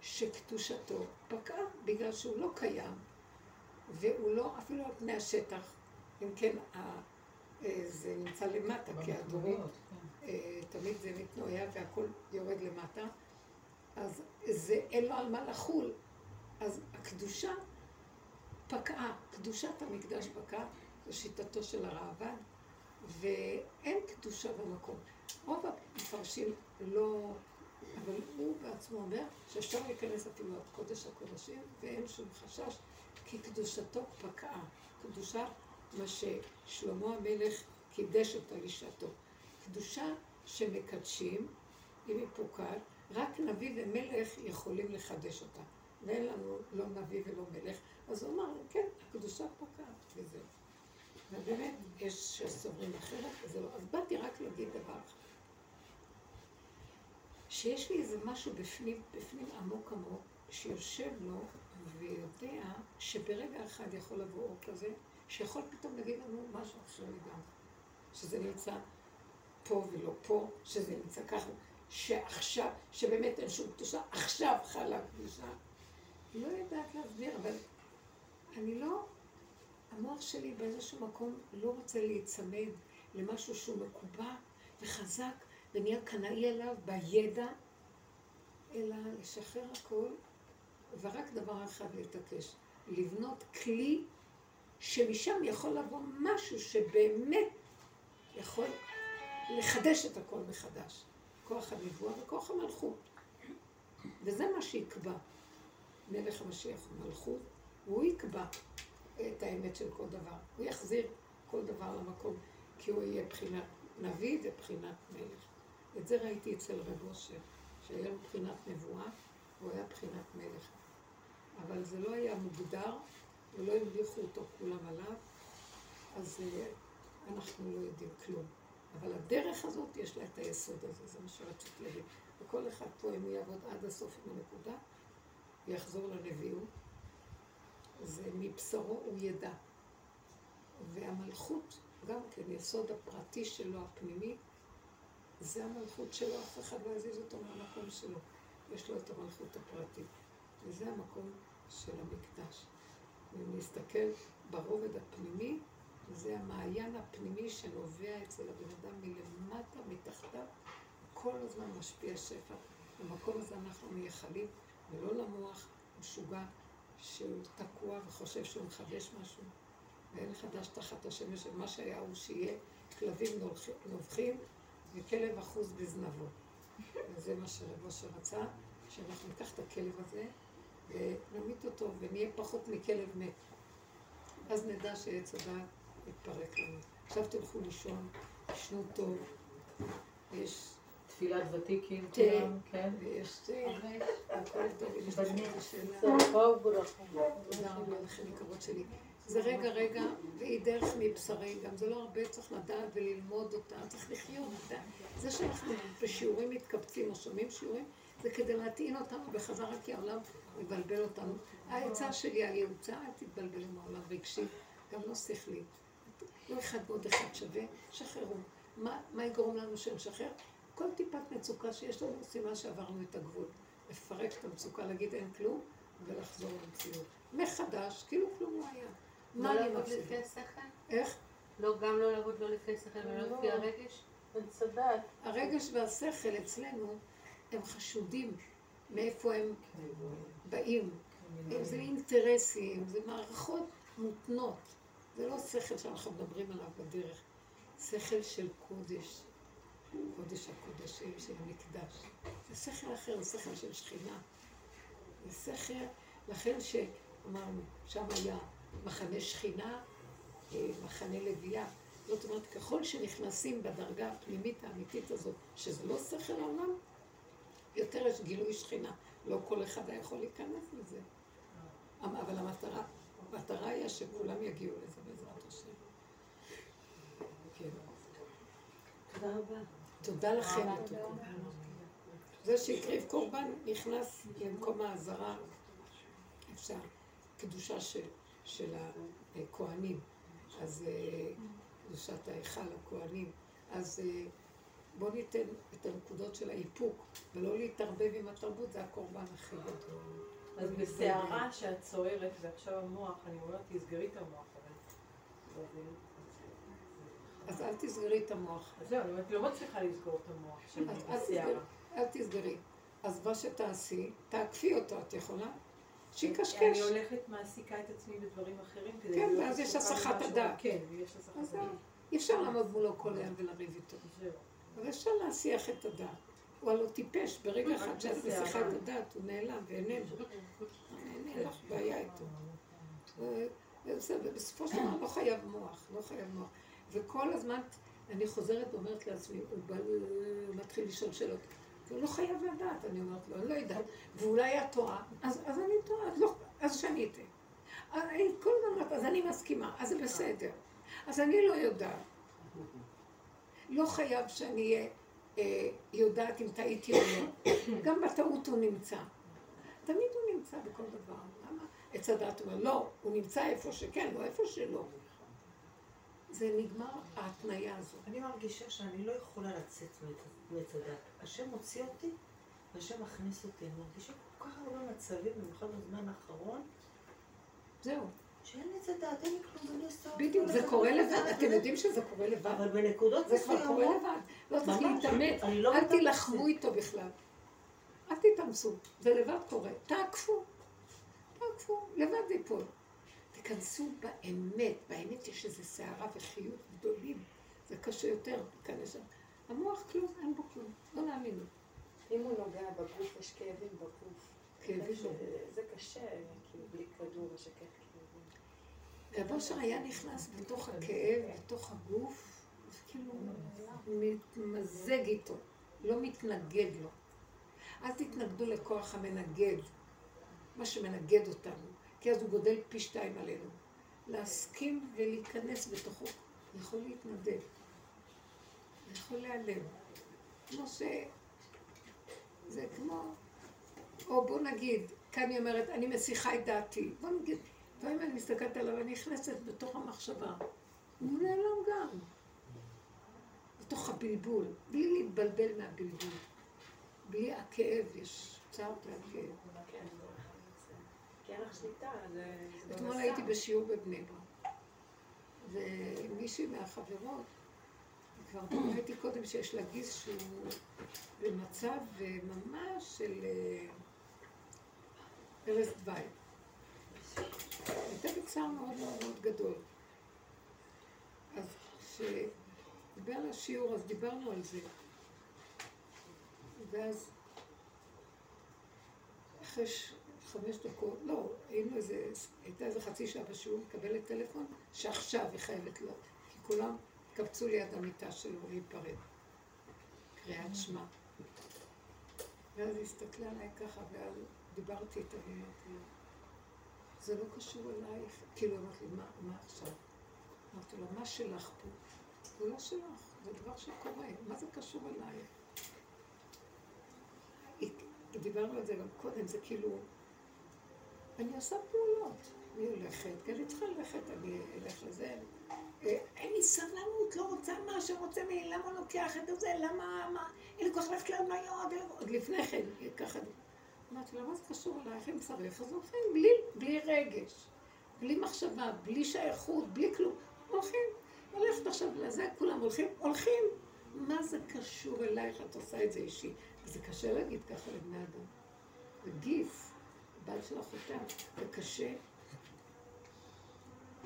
שקדושתו פקעה בגלל שהוא לא קיים, והוא לא אפילו על פני השטח. אם כן, אה, זה נמצא למטה, כי הדורות במקומיות, כן. אה, תמיד זה מתנועע והכל יורד למטה, אז זה אין לו על מה לחול. אז הקדושה פקעה, קדושת המקדש פקעה, זו שיטתו של הראב"ד, ואין קדושה במקום. רוב המפרשים לא, אבל הוא בעצמו אומר שאפשר להיכנס אפילו עד קודש הקודשים ואין שום חשש, כי קדושתו פקעה. קדושה, מה ששלמה המלך קידש אותה לשעתו. קדושה שמקדשים, אם היא פוקעת, רק נביא ומלך יכולים לחדש אותה. ואין לנו לא נביא ולא מלך. אז הוא אמר, כן, הקדושה פוקעת, וזהו. ובאמת, יש שסוברים אחרת, וזה לא. אז באתי רק להגיד דבר. שיש לי איזה משהו בפנים, בפנים עמוק עמוק, שיושב לו ויודע שברגע אחד יכול לבוא אור כזה, שיכול פתאום להגיד לנו משהו אחר לגמרי. שזה נמצא פה ולא פה, שזה נמצא ככה, שעכשיו, שבאמת אין שום קדושה, עכשיו חלה קדושה. לא יודעת להסביר, אבל אני לא, המוח שלי באיזשהו מקום לא רוצה להיצמד למשהו שהוא מקובע וחזק ונהיה קנאי עליו בידע, אלא לשחרר הכל, ורק דבר אחד להתעקש, לבנות כלי שמשם יכול לבוא משהו שבאמת יכול לחדש את הכל מחדש. כוח הנבואה וכוח המלכות. וזה מה שיקבע. מלך המשיח הוא והוא יקבע את האמת של כל דבר. הוא יחזיר כל דבר למקום, כי הוא יהיה בחינת נביא ובחינת מלך. את זה ראיתי אצל רב אושר, שהיה לו בחינת נבואה, הוא היה בחינת מלך. אבל זה לא היה מוגדר, ולא המליכו אותו כולם עליו, אז אה, אנחנו לא יודעים כלום. אבל הדרך הזאת, יש לה את היסוד הזה, זה מה שרציתי להגיד. וכל אחד פה, אם הוא יעבוד עד הסוף עם הנקודה, יחזור לנביאות, אז מבשרו הוא ידע. והמלכות, גם כן, יסוד הפרטי שלו, הפנימי, זה המלכות שלו, אף אחד לא יזיז אותו מהמקום שלו. יש לו את המלכות הפרטית. וזה המקום של המקדש. אם נסתכל ברובד הפנימי, זה המעיין הפנימי שנובע אצל הבן אדם מלמטה, מתחתיו, כל הזמן משפיע שפע. במקום הזה אנחנו מייחלים, ולא למוח משוגע שהוא תקוע וחושב שהוא מחדש משהו. ואין חדש תחת השמש, ומה שהיה הוא שיהיה כלבים נובחים וכלב אחוז בזנבו. וזה מה שרב אושר רצה, שאנחנו ניקח את הכלב הזה ונמית אותו ונהיה פחות מכלב מת. אז נדע שעץ הדעת יתפרק לנו. עכשיו תלכו לישון, תשנו טוב, יש תפילת ותיקים, תה, כן, ויש תה, הכל טוב, יש איזה שאלה. תודה רבה לכם, יקרות שלי. זה רגע רגע, והיא דרך מבשרי גם, זה לא הרבה, צריך לדעת וללמוד אותה, צריך לחיות אותה. זה שאנחנו בשיעורים מתקבצים או שומעים שיעורים, זה כדי להטעין אותנו בחזרה, כי העולם מבלבל אותנו. העצה שלי, הייעוצה, אל תתבלבל עם העולם רגשי, גם לא שכלי. לא אחד ועוד אחד שווה, שחררו. מה, מה יגרום לנו שנשחרר? כל טיפת מצוקה שיש לנו, סימן שעברנו את הגבול. לפרק את המצוקה, להגיד אין כלום, ולחזור למציאות. מחדש, כאילו כלום לא היה. לא לעבוד לפי השכל? איך? לא, גם לא לעבוד לא לפי השכל ולא לא. לפי הרגש? הרגש והשכל אצלנו הם חשודים מאיפה הם באים. אם זה אינטרסים, זה מערכות מותנות. זה לא שכל שאנחנו מדברים עליו בדרך. שכל של קודש, קודש הקודשים של המקדש. זה שכל אחר, זה שכל של שכינה. זה שכל, לכן שאמרנו, שם היה מחנה שכינה, אה, מחנה לוויה. זאת אומרת, ככל שנכנסים בדרגה הפנימית האמיתית הזאת, שזה לא שכל העולם, יותר יש גילוי שכינה. לא כל אחד היה יכול להיכנס לזה. אבל המטרה, המטרה היא שכולם יגיעו לזה בעזרת השם. כן. תודה רבה. תודה לכם, מתוקות. זה שהקריב קורבן נכנס למקום האזהרה, אפשר, קדושה של, של הכוהנים, אז אה, קדושת ההיכל, הכוהנים, אז אה, בואו ניתן את הנקודות של האיפוק, ולא להתערבב עם התרבות, זה הקורבן הכי גדול. אז בסערה שאת צוערת ועכשיו המוח, אני אומרת, תסגרי את המוח, אבל... לא, אז אל תסגרי את המוח. אז זהו, אני אומרת, לא מצליחה לסגור את המוח שלי אז בסערה. אל תסגרי. אז מה שתעשי, תעקפי אותו, את יכולה? שיקשקש. אני הולכת, מעסיקה את עצמי בדברים אחרים כדי... כן, ואז יש הסחת הדעת. כן, ויש הסחת אז הדעת. אי אפשר לעמוד מולו כל היום ולריב איתו. זהו. אבל אפשר להסיח את הדעת. הוא הלא טיפש, ברגע אחד שאת. מסיחה את הדעת, הוא נעלם ואיננו. אין לך בעיה איתו. ו- וזה- ובסופו של דבר לא חייב מוח, לא חייב מוח. וכל הזמן אני חוזרת ואומרת לעצמי, הוא מתחיל לשאול שאלות. הוא לא חייב לדעת, אני אומרת לו, אני לא יודעת. ואולי את טועה, אז, אז אני טועה, אז, לא, אז שאני אתן. אני כל הזמן אז אני מסכימה, אז זה בסדר. אז אני לא יודעת. לא חייב שאני אהיה אה, יודעת אם טעיתי או לא. גם בטעות הוא נמצא. תמיד הוא נמצא בכל דבר. למה? עץ הדעת אומר, לא, הוא נמצא איפה שכן, לא איפה שלא. זה נגמר ההתניה הזאת. אני מרגישה שאני לא יכולה לצאת מעץ- הדת. השם מוציא אותי, והשם מכניס אותי. אני מרגישה כל כך הרבה מצבים, במיוחד בזמן האחרון, זהו. שאין אין לי כלום, עושה... בדיוק, זה קורה לבד. אתם יודעים שזה קורה לבד. אבל בנקודות זה כבר קורה לבד. לא צריך להתאמץ. לא אל. תילחמו איתו בכלל. אל תתאמצו. זה לבד קורה. תעקפו. תעקפו. לבד זה ייפול. תיכנסו באמת. באמת יש איזו סערה וחיות גדולים. זה קשה יותר להיכנס שם. המוח כלום, אין בו כלום, לא להאמין לו. אם הוא נוגע בגוף, יש כאבים בגוף. כאבים זה- בגוף. זה קשה, כאילו, בלי כדור יש כאבים. והבושר היה נכנס בתוך הכאב, בתוך הגוף, כאילו מתמזג איתו, לא מתנגד לו. אל תתנגדו לכוח המנגד, מה שמנגד אותנו, כי אז הוא גודל פי שתיים עלינו. להסכים ולהיכנס בתוכו, יכול להתנדב, יכול להיעלם. כמו ש... זה כמו... או בוא נגיד, כאן היא אומרת, אני מסיחה את דעתי. בוא נגיד, לפעמים אני מסתכלת עליו, אני נכנסת בתוך המחשבה. הוא נעלם גם. בתוך הבלבול, בלי להתבלבל מהבלבול. בלי הכאב, יש צער והכאב. אתמול. הייתי בשיעור בבני ברק, ומישהי מהחברות, כבר ראיתי קודם שיש לה גיס שהוא במצב אה, ממש של אה, ערש דווי. הייתה בצער מאוד מאוד מאוד גדול. אז כשדיבר על השיעור, אז דיברנו על זה. ואז אחרי ש... חמש דקות, לא, היינו איזה, הייתה איזה חצי שעה בשיעור, מקבלת טלפון, שעכשיו היא חייבת לו, כי כולם קפצו ליד המיטה שלו להיפרד. קריאת שמע. ואז היא הסתכלה עליי ככה, ואז דיברתי איתה ואמרתי לה, זה לא קשור אלייך. כאילו, אמרתי לי, מה, עכשיו? אמרתי לה, מה שלך פה? זה לא שלך, זה דבר שקורה, מה זה קשור אלייך? דיברנו על זה גם קודם, זה כאילו, אני עושה פעולות. אני הולכת, כי אני צריכה ללכת, אני אלך לזה. אה, אין לי סבלנות, לא רוצה מה שרוצה ממני, למה לוקח את זה, למה, מה, אין לי כוח ללכת לי- עוד לפני כן, ככה. אמרתי לה, מה זה קשור אלייך? אם צריך, אז הולכים, בלי, בלי רגש, בלי מחשבה, בלי שייכות, בלי כלום. הולכים. הולכת עכשיו לזה, כולם הולכים, הולכים. מה זה קשור אלייך? את עושה את זה אישי. זה קשה להגיד ככה לבני אדם. זה גיס, הבעל של אחותה, זה קשה.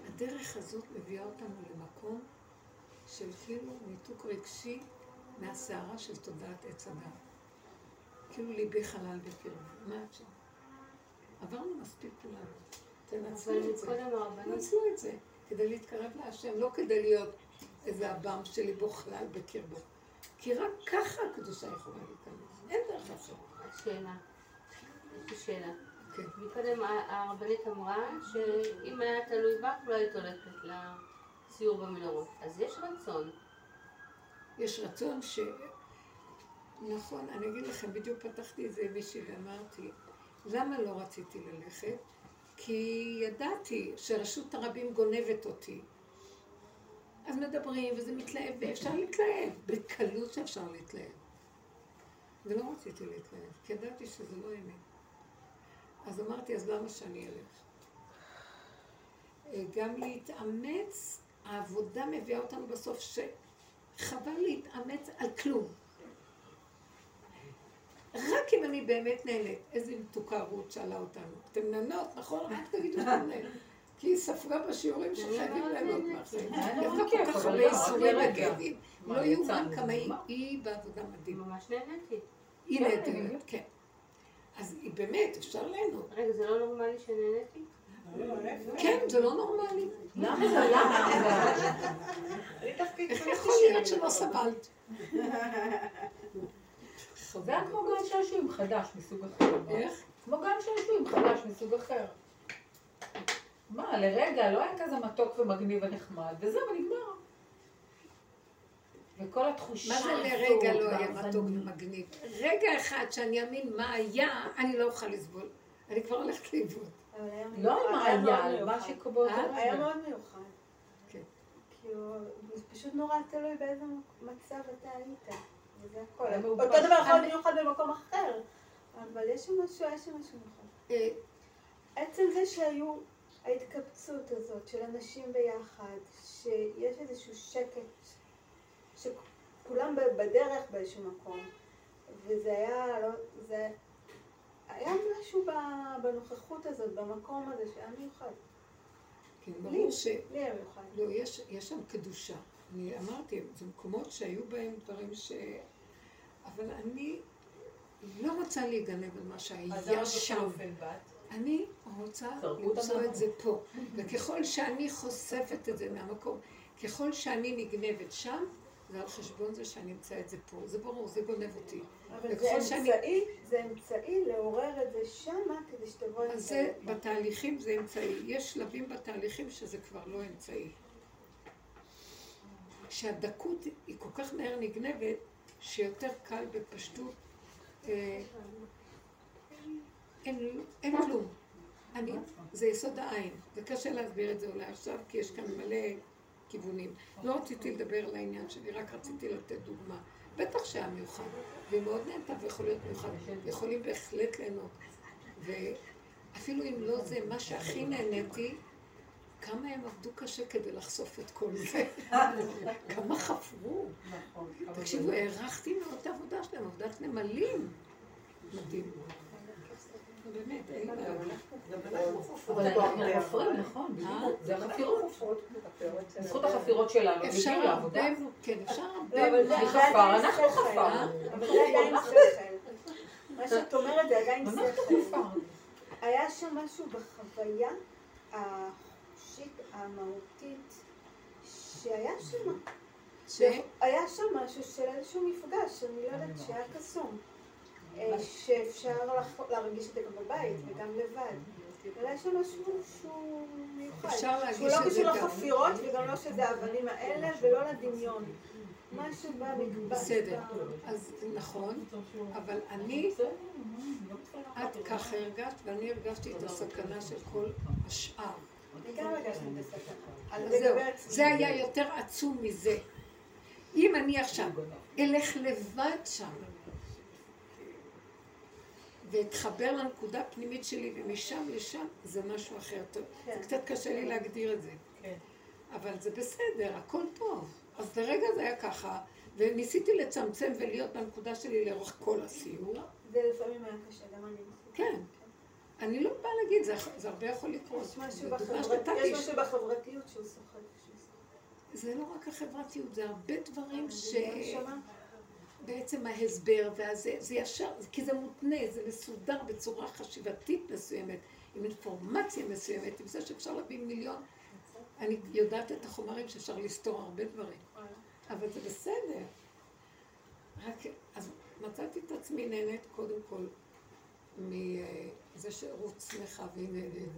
הדרך הזאת מביאה אותנו למקום של כאילו ניתוק רגשי מהסערה של תודעת עץ הדת. כאילו ליבי חלל בקרבי. מה את שם? עברנו מספיק כולנו. תנצלו את זה. תנצלו את זה. כדי להתקרב להשם, לא כדי להיות איזה אב"ם שליבו חלל בקרבו. כי רק ככה הקדושה יכולה להיכנס. אין דרך אחרת. שאלה. יש לי שאלה. כן. מקודם הרבנית אמרה שאם היה תלוי בך לא היית הולכת לסיור במנהרות. אז יש רצון. יש רצון ש... נכון, אני אגיד לכם, בדיוק פתחתי את זה עם מישהי ואמרתי, למה לא רציתי ללכת? כי ידעתי שרשות הרבים גונבת אותי. אז מדברים, וזה מתלהב, ואפשר להתלהב, בקלות שאפשר להתלהב. ולא רציתי להתלהב, כי ידעתי שזה לא אמת. אז אמרתי, אז למה שאני אלך? אה, גם להתאמץ, העבודה מביאה אותנו בסוף שחבל להתאמץ על כלום. רק אם אני באמת נהנית. איזה מתוקה רות שאלה אותנו. אתם נהנות, נכון? רק תגידו שאתם נהנות. כי היא ספרה בשיעורים שחייבים ליהנות מהחיים. היה יש לה כל כך אבל הרבה לא, איסורים. מה, לא יאומן כמה היא-? היא בעבודה מדהימה. ממש נהניתי. היא כן, בדיוק. כן. אז היא באמת, אפשר ליהנות. רגע, זה לא נורמלי שנהניתי? כן, זה לא נורמלי. למה זה? למה? איך יכול להיות שלא לא- סבלת? זה היה כמו גן שעשועים חדש מסוג אחר. איך? כמו גן שעשועים חדש מסוג אחר. מה, לרגע, לא היה כזה מתוק ומגניב ונחמד, וזהו, ונגמר. וכל התחושה מה זה לרגע לא היה. מתוק ומגניב? רגע אחד שאני אאמין מה היה, אני לא אוכל לסבול. אני כבר הולכת לאיבוד. לא עם מאוד היה, על מיוחד. מה אה? היה. מאוד מיוחד. כאילו, זה פשוט נורא תלוי באיזה מצב אתה היית. וזה הכל. היה אותו. דבר יכול להיות מיוחד במקום אחר. אבל יש שם משהו, יש שם משהו מיוחד. אה, עצם זה שהיו ההתקבצות הזאת של אנשים ביחד, שיש איזשהו שקט, שכולם בדרך באיזשהו מקום, וזה היה, לא, זה היה משהו בנוכחות הזאת, במקום הזה, שהיה מיוחד. כן, ברור ש... לי היה מיוחד. לא, יש, יש שם קדושה. אני אמרתי, זה מקומות שהיו בהם דברים ש... אבל אני לא רוצה להיגנב על מה שהיה שם. אני רוצה למצוא את. זה פה. וככל שאני חושפת את זה מהמקום, ככל שאני נגנבת שם, זה על חשבון זה שאני אמצא את זה פה. זה ברור, זה גונב אותי. אבל זה וככל שאני- אמצעי, זה אמצעי לעורר את זה שמה כדי שתבוא אז זה, בתהליכים זה אמצעי. יש שלבים בתהליכים שזה כבר לא אמצעי. כשהדקות היא כל כך מהר נגנבת, שיותר קל בפשטות, אה, אין, כלום. אני, זה יסוד העין. זה קשה להסביר את זה אולי עכשיו, כי יש כאן מלא כיוונים. לא רציתי לדבר על העניין שלי, רק רציתי לתת דוגמה. בטח שהיה מיוחד, והיא מאוד נהנתה ויכול להיות מיוחד. יכולים בהחלט ליהנות. ואפילו אם לא זה, מה שהכי נהניתי, כמה הם עבדו קשה כדי לחשוף את כל זה. כמה חפרו. תקשיבו, הערכתי מאוד את העבודה שלהם, עבודת נמלים. מדהים. באמת, אין לי בעיה. אבל אנחנו חופרים, נכון, בדיוק. זה החפירות. בזכות החפירות שלנו, אפשר הרבה. כן, אפשר לא, הרבה. אבל זה מי חפר? עדיין אנחנו. חפרנו. אבל זה עדיין שכל. מה שאת אומרת זה עדיין שכל. היה שם משהו בחוויה המהותית שהיה שם. ש- היה שם משהו של איזשהו מפגש, אני לא יודעת, שהיה קסום. אה, שאפשר לח- להרגיש את זה גם בבית וגם לבד. אבל היה שם משהו שהוא מיוחד. שהוא לא קשור. לחפירות וגם לא שזה האבנים האלה ולא לדמיון. משהו במקבץ. בסדר. אז נכון, אבל אני, את ככה הרגשת, ואני הרגשתי את הסכנה של כל השאר. זה היה יותר עצום מזה. אם אני עכשיו אלך לבד שם, ואתחבר לנקודה הפנימית שלי, ומשם לשם, זה משהו אחר. טוב, כן. זה קצת קשה לי להגדיר את זה. כן. אבל זה בסדר, הכל טוב. אז לרגע זה היה ככה, וניסיתי לצמצם ולהיות בנקודה שלי לאורך כל הסיור. זה לפעמים היה קשה, גם אני. כן. אני לא באה להגיד, זה, זה הרבה יכול לקרות. יש משהו בחברתיות שהוא סוחט. זה לא רק החברתיות, זה הרבה דברים ש... בעצם ההסבר, והזה, זה ישר, כי זה מותנה, זה מסודר בצורה חשיבתית מסוימת, עם אינפורמציה מסוימת, עם זה שאפשר להביא מיליון. אני יודעת את החומרים שאפשר לסתור הרבה דברים, אבל זה בסדר. רק, אז מצאתי את עצמי נהנית קודם כל מזה שרות שמחה והיא נהנית.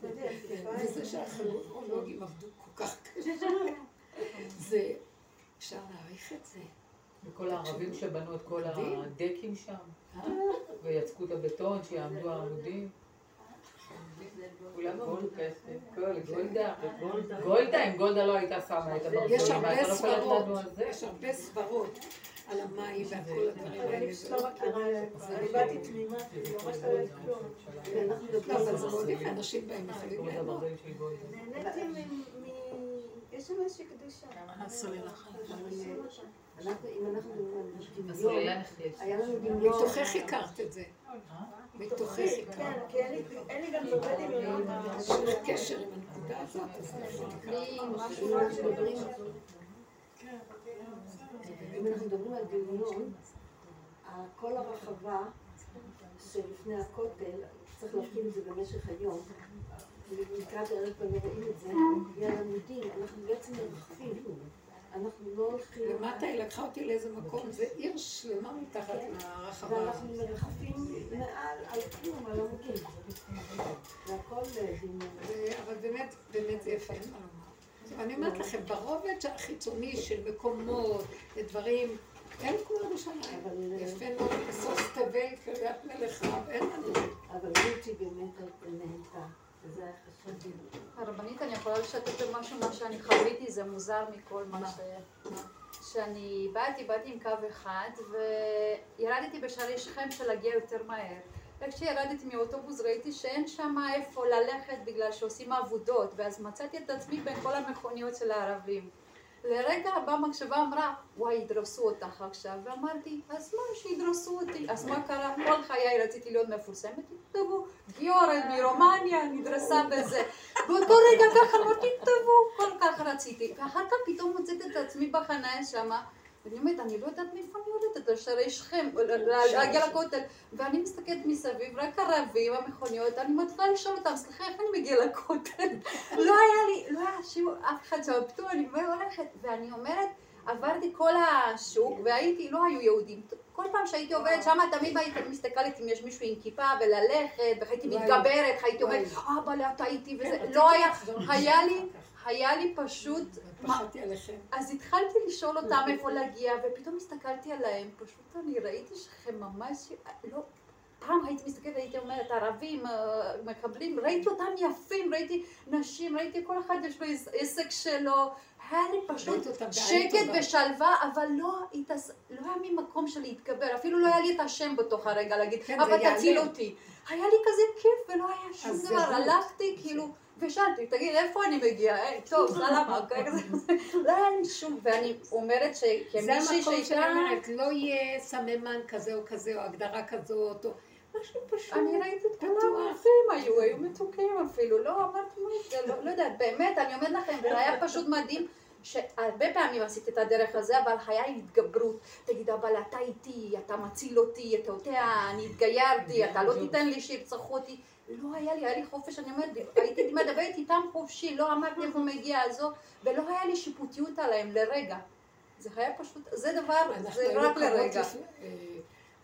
וזה שהארכיאולוגים עבדו כל כך קשה. זה, אפשר להעריך את זה. וכל הערבים שבנו את כל. הדקים שם, ויצקו את הבטון, שיעמדו העמודים. כולם עמדו כסף, כל גולדה, גולדה, אם גולדה לא הייתה שמה את יש הברזלים, הרבה סברות. יש הרבה סברות על המים ועל כל הדברים האלה. אני פשוט לא מכירה, אני באתי תמימה, אני ממש לא יודעת כלום. לא, אבל זה מאוד יפה, אנשים באים יכולים את ליהנות. נהניתי מ... יש שם איזושהי קדושה. אנחנו, אם אנחנו דמיון. היה לנו דמיון. מתוכך הכרת את זה. מתוכך הכרת. כן, כי אין לי- אין לי גם הרבה דמיונות. יש קשר עם הנקודה הזאת, אז. אם אנחנו מדברים אם אנחנו מדברים על דמיון, כל הרחבה שלפני הכותל, צריך להפעיל את זה במשך היום, ולקראת הערב פעמים רואים את זה, היא העמודים, אנחנו בעצם מרחפים, אנחנו לא הולכים, למטה היא לקחה אותי לאיזה מקום, זה עיר שלמה מתחת לרחבה. ואנחנו מרחפים מעל, על כלום, על עמודים, והכל אה, אבל באמת, באמת זה יפה, אין מה לומר. אני אומרת לכם, ברובד החיצוני של מקומות ודברים, אין כמו ירושלים. אבל, יפה מאוד, בסוף תבל קריית מלך רב, אין לנו. אבל רותי באמת נהנתה, וזה היה חשוב. הרבנית, אני יכולה לשתף במשהו, מה שאני חוויתי, זה מוזר מכל מה ש... שאני באתי, באתי עם קו אחד, וירדתי בשערי שכם של להגיע יותר מהר. וכשירדתי מאוטובוס ראיתי שאין שם איפה ללכת בגלל שעושים עבודות, ואז מצאתי את עצמי בין כל המכוניות של הערבים. לרגע באה מחשבה אמרה, וואי, ידרסו אותך עכשיו, ואמרתי, אז מה, שידרסו אותי, אז מה קרה? כל חיי רציתי להיות מפורסמת, תכתבו, גיורת מרומניה, נדרסה בזה. באותו רגע ככה אמרתי, תבואו, כל כך רציתי. ואחר כך פתאום מוצאת את עצמי בחניה שמה. ואני אומרת, אני לא יודעת מאיפה אני יורדת, על שערי שכם, להגיע לכותל. ואני מסתכלת מסביב, רק ערבים, המכוניות, אני מתחילה לשאול אותם, סליחה, איך אני מגיעה לכותל? לא היה לי, לא היה שום אף אחד שם, פתאום אני הולכת, ואני אומרת, עברתי כל השוק, והייתי, לא היו יהודים. כל פעם שהייתי עובדת שם, תמיד הייתי מסתכלת אם יש מישהו עם כיפה וללכת, והייתי מתגברת, הייתי אומרת, אבא, לאט הייתי וזה, לא היה, היה לי, היה לי פשוט... פחדתי עליכם. אז התחלתי לשאול אותם איפה להגיע, ופתאום הסתכלתי עליהם, פשוט אני ראיתי שהם ממש, לא, פעם הייתי מסתכלת והייתי אומרת, ערבים אה, מקבלים, ראיתי אותם יפים, ראיתי נשים, ראיתי כל אחד יש לו עסק שלו, היה לי פשוט שקט. ושלווה, אבל לא, התעס... לא היה ממקום של להתגבר, אפילו לא היה לי את השם בתוך הרגע להגיד, כן, אבא תציל. אותי. היה לי כזה כיף ולא היה שום דבר. הלכתי כאילו, ושאלתי, תגיד, איפה אני מגיעה? "אה, טוב, כזה, לא היה לי שום, ואני אומרת זה שכמישהי המקום שאני שהייתה... אומרת, לא יהיה סממן כזה או כזה, או הגדרה כזאת, או משהו פשוט. אני ראיתי את כולם. יפים היו, היו מתוקים אפילו, לא, אמרתי, מה זה, לא, לא יודעת, באמת, אני אומרת לכם, זה היה פשוט מדהים, שהרבה פעמים עשיתי את הדרך הזה, אבל היה התגברות, תגיד, אבל אתה איתי, אתה מציל אותי, אתה יודע, אני התגיירתי, אתה לא תיתן לי שירצחו אותי, לא היה לי, היה לי חופש, אני אומרת, הייתי מדברת איתם חופשי, לא אמרתי איפה מגיע הזו, ולא היה לי שיפוטיות עליהם לרגע. זה היה פשוט, זה דבר, זה רק לרגע. אה,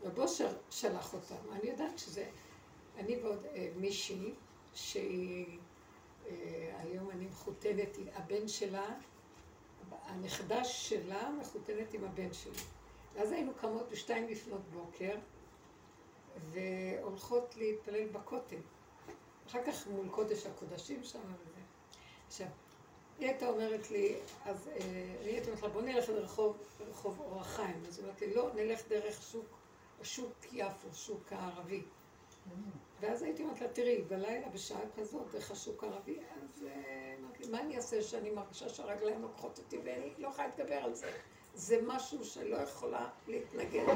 רב אושר שלח אותם. אני יודעת שזה... אני ועוד אה, מישהי, שהיא... אה, אני מחותנת, הבן שלה, הנכדה שלה מחותנת עם הבן שלי. ואז היינו קמות בשתיים לפנות בוקר, והולכות להתפלל בכותל. אחר כך מול קודש הקודשים שם וזה. עכשיו, היא הייתה אומרת לי, אז אה, אני הייתי אומרת לה, בוא נלך לרחוב רחוב אור החיים. אז היא אומרת לי, לא, נלך דרך שוק, שוק יפו, שוק הערבי. ואז הייתי אומרת לה, תראי, בלילה בשעה כזאת, דרך השוק הערבי, אז אה, אמרתי מה אני אעשה שאני מרגישה שהרגליים לוקחות אותי ואני לא יכולה להתגבר על זה. זה משהו שלא יכולה להתנגד.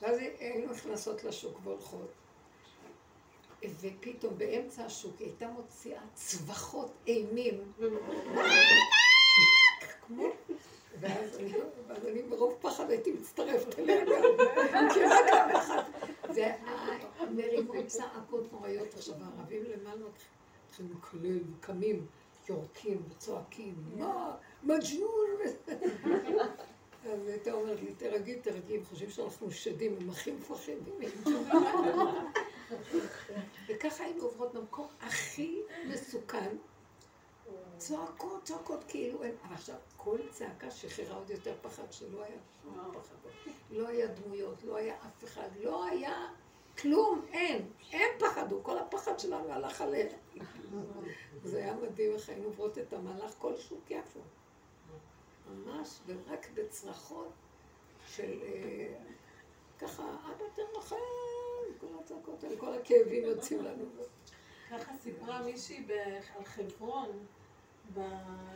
ואז היינו נכנסות לשוק והולכות. ופתאום באמצע השוק היא הייתה מוציאה צווחות אימים. ואז אני, אני מרוב פחד הייתי מצטרפת אליה גם. כי אחד. והמרימות צעקות נוראיות. עכשיו הערבים למעלה מתחילים לקלל וקמים, יורקים וצועקים, מה? מג'נון? אז הייתה אומרת לי, תרגי, תרגי, הם חושבים שאנחנו שדים, הם הכי מפחדים. וככה היינו עוברות במקום הכי מסוכן, צועקות, צועקות, כאילו אין... אבל עכשיו, כל צעקה שחררה עוד יותר פחד, שלא היה שום פחד. לא היה דמויות, לא היה אף אחד, לא היה כלום, אין. הם פחדו, כל הפחד שלנו הלך עליהם. זה היה מדהים איך היינו עוברות את המהלך, כל שוק יפו. ממש, ורק בצרחות של אה, ככה, אבא תרחם, כל הצעקות האלה, כל הכאבים יוצאים לנו. ככה סיפרה מישהי על חברון,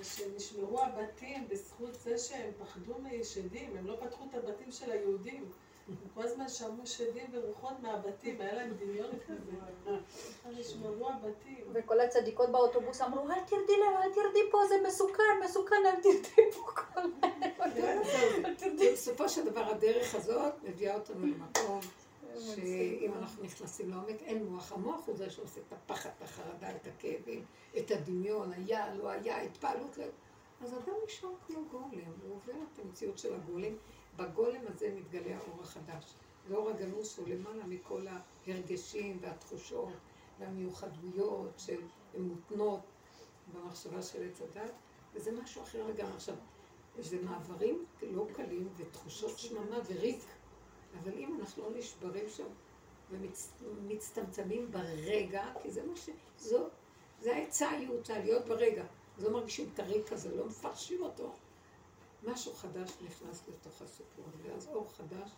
שנשמרו הבתים בזכות זה שהם פחדו משדים, הם לא פתחו את הבתים של היהודים. הם כל הזמן שמעו שדים ורוחות מהבתים, היה להם דמיון כזה. נשמרו הבתים. וכל הצדיקות באוטובוס אמרו, אל תרדי להם, אל תרדי פה, זה מסוכן, מסוכן, אל תרדי פה כל היום. תרדי. בסופו של דבר הדרך הזאת מביאה אותנו למקום שאם אנחנו נכנסים לעומק, אין מוח. המוח הוא זה שעושה את הפחד, את החרדה, את הכאבים, את הדמיון, היה, לא היה, התפעלות. לא- אז אדם נשאר כמו גולם, הוא עובר את המציאות של הגולם. בגולם הזה מתגלה האור החדש. ואור הגנוז הוא למעלה מכל ההרגשים והתחושות והמיוחדויות שהן מותנות במחשבה של עץ הדת, וזה משהו אחר לגמרי. עכשיו, זה מעברים לא קלים ותחושות שממה וריק, אבל אם אנחנו לא נשברים שם ומצטמצמים ברגע, כי זה מה ש... זו, זה העצאיות, להיות ברגע. אז לא מרגישים את הריק הזה, לא מפרשים אותו. משהו חדש נכנס לתוך הסיפור, ואז אור חדש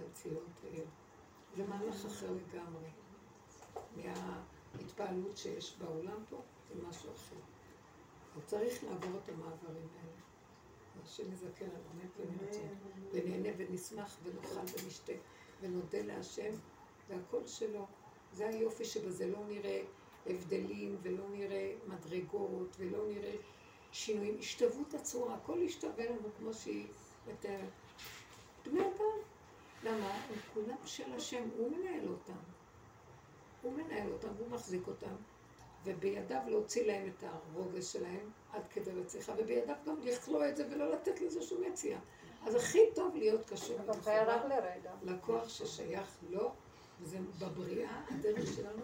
למציאות העיר. זה מהלך אחר לגמרי. מההתפעלות שיש בעולם פה, זה משהו אחר. וצריך לעבור את המעברים האלה. השם יזכה לנו באמת ונרצה, ונהנה ונשמח ונאכל ונשתה ונודה להשם, והכל שלו. זה היופי שבזה לא נראה הבדלים, ולא נראה מדרגות, ולא נראה שינויים. השתוות הצורה, הכל ישתווה לנו כמו שהיא מתארת. בני אדם. למה? הם כולם של השם, הוא מנהל אותם. הוא מנהל אותם, הוא מחזיק אותם, ובידיו להוציא להם את הרוגז שלהם עד כדי רציחה, ובידיו גם לכלוא את זה ולא לתת לזה שום יציאה. אז הכי טוב להיות קשור לרגע. לכוח ששייך לו, וזה בבריאה, הדרך שלנו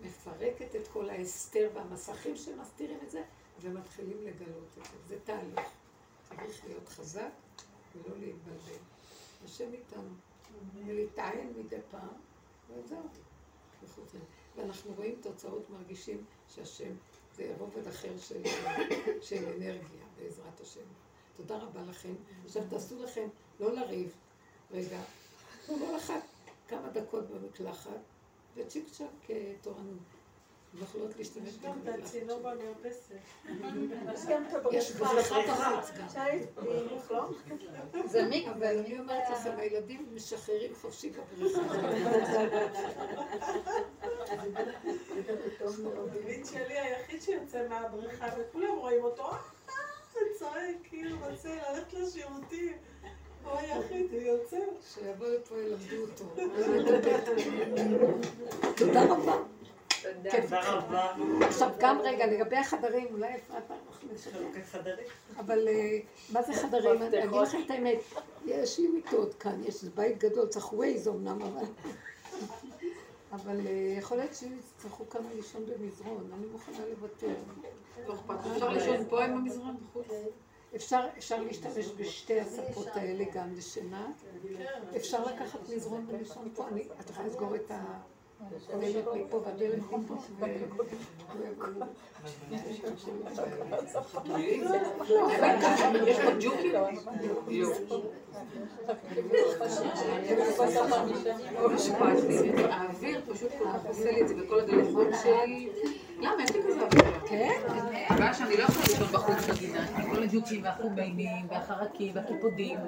מפרקת את כל ההסתר והמסכים שמסתירים את זה, ומתחילים לגלות את זה. זה תהליך. צריך להיות חזק ולא להתבלבל. השם איתנו. ולהתעין מדי פעם, וזהו. ואנחנו רואים תוצאות, מרגישים שהשם זה רובד אחר של, של אנרגיה, בעזרת השם. תודה רבה לכם. עכשיו תעשו לכם, לא לריב, רגע, כל אחת כמה דקות במקלחת, וצ'יק צ'אק תורנות. יכולות להשתמש גם את הצינור במרפסת. יש. בריכה בחוץ גם. זה מיק, אבל אני אומרת לכם, הילדים משחררים חופשי בבריכה. הבן שלי היחיד שיוצא מהבריכה, וכולם רואים אותו, אה, וצועק, כאילו, רוצה ללכת לשירותים. הוא היחיד, הוא יוצא. שיבוא לפה ילמדו אותו. תודה רבה. כן. תודה רבה. עכשיו גם רגע, לגבי החדרים, אולי אפרת. חלוקת חדרים. אבל אה, מה זה חדרים? אני אגיד לכם את האמת, יש לי מיטות כאן, יש בית גדול, צריך ווייז אמנם, אבל... אבל אה, יכול להיות שיצטרכו כמה לישון במזרון, אני מוכנה לוותר. לא. אפשר לישון פה עם המזרון בחוץ. אפשר, אפשר להשתמש בשתי הספות האלה גם לשינה. אפשר לקחת מזרון ולישון פה. אני, את יכולה לסגור את ג'וקים? לא. האוויר פשוט כל כך עושה לי את זה בכל הדלתות שלי. למה? יש לי כזה אוויר. כן? הבעיה שאני לא יכולה לישון בחוץ בגינה. כל הג'וקים והחומיינים והחרקים והקיפודים.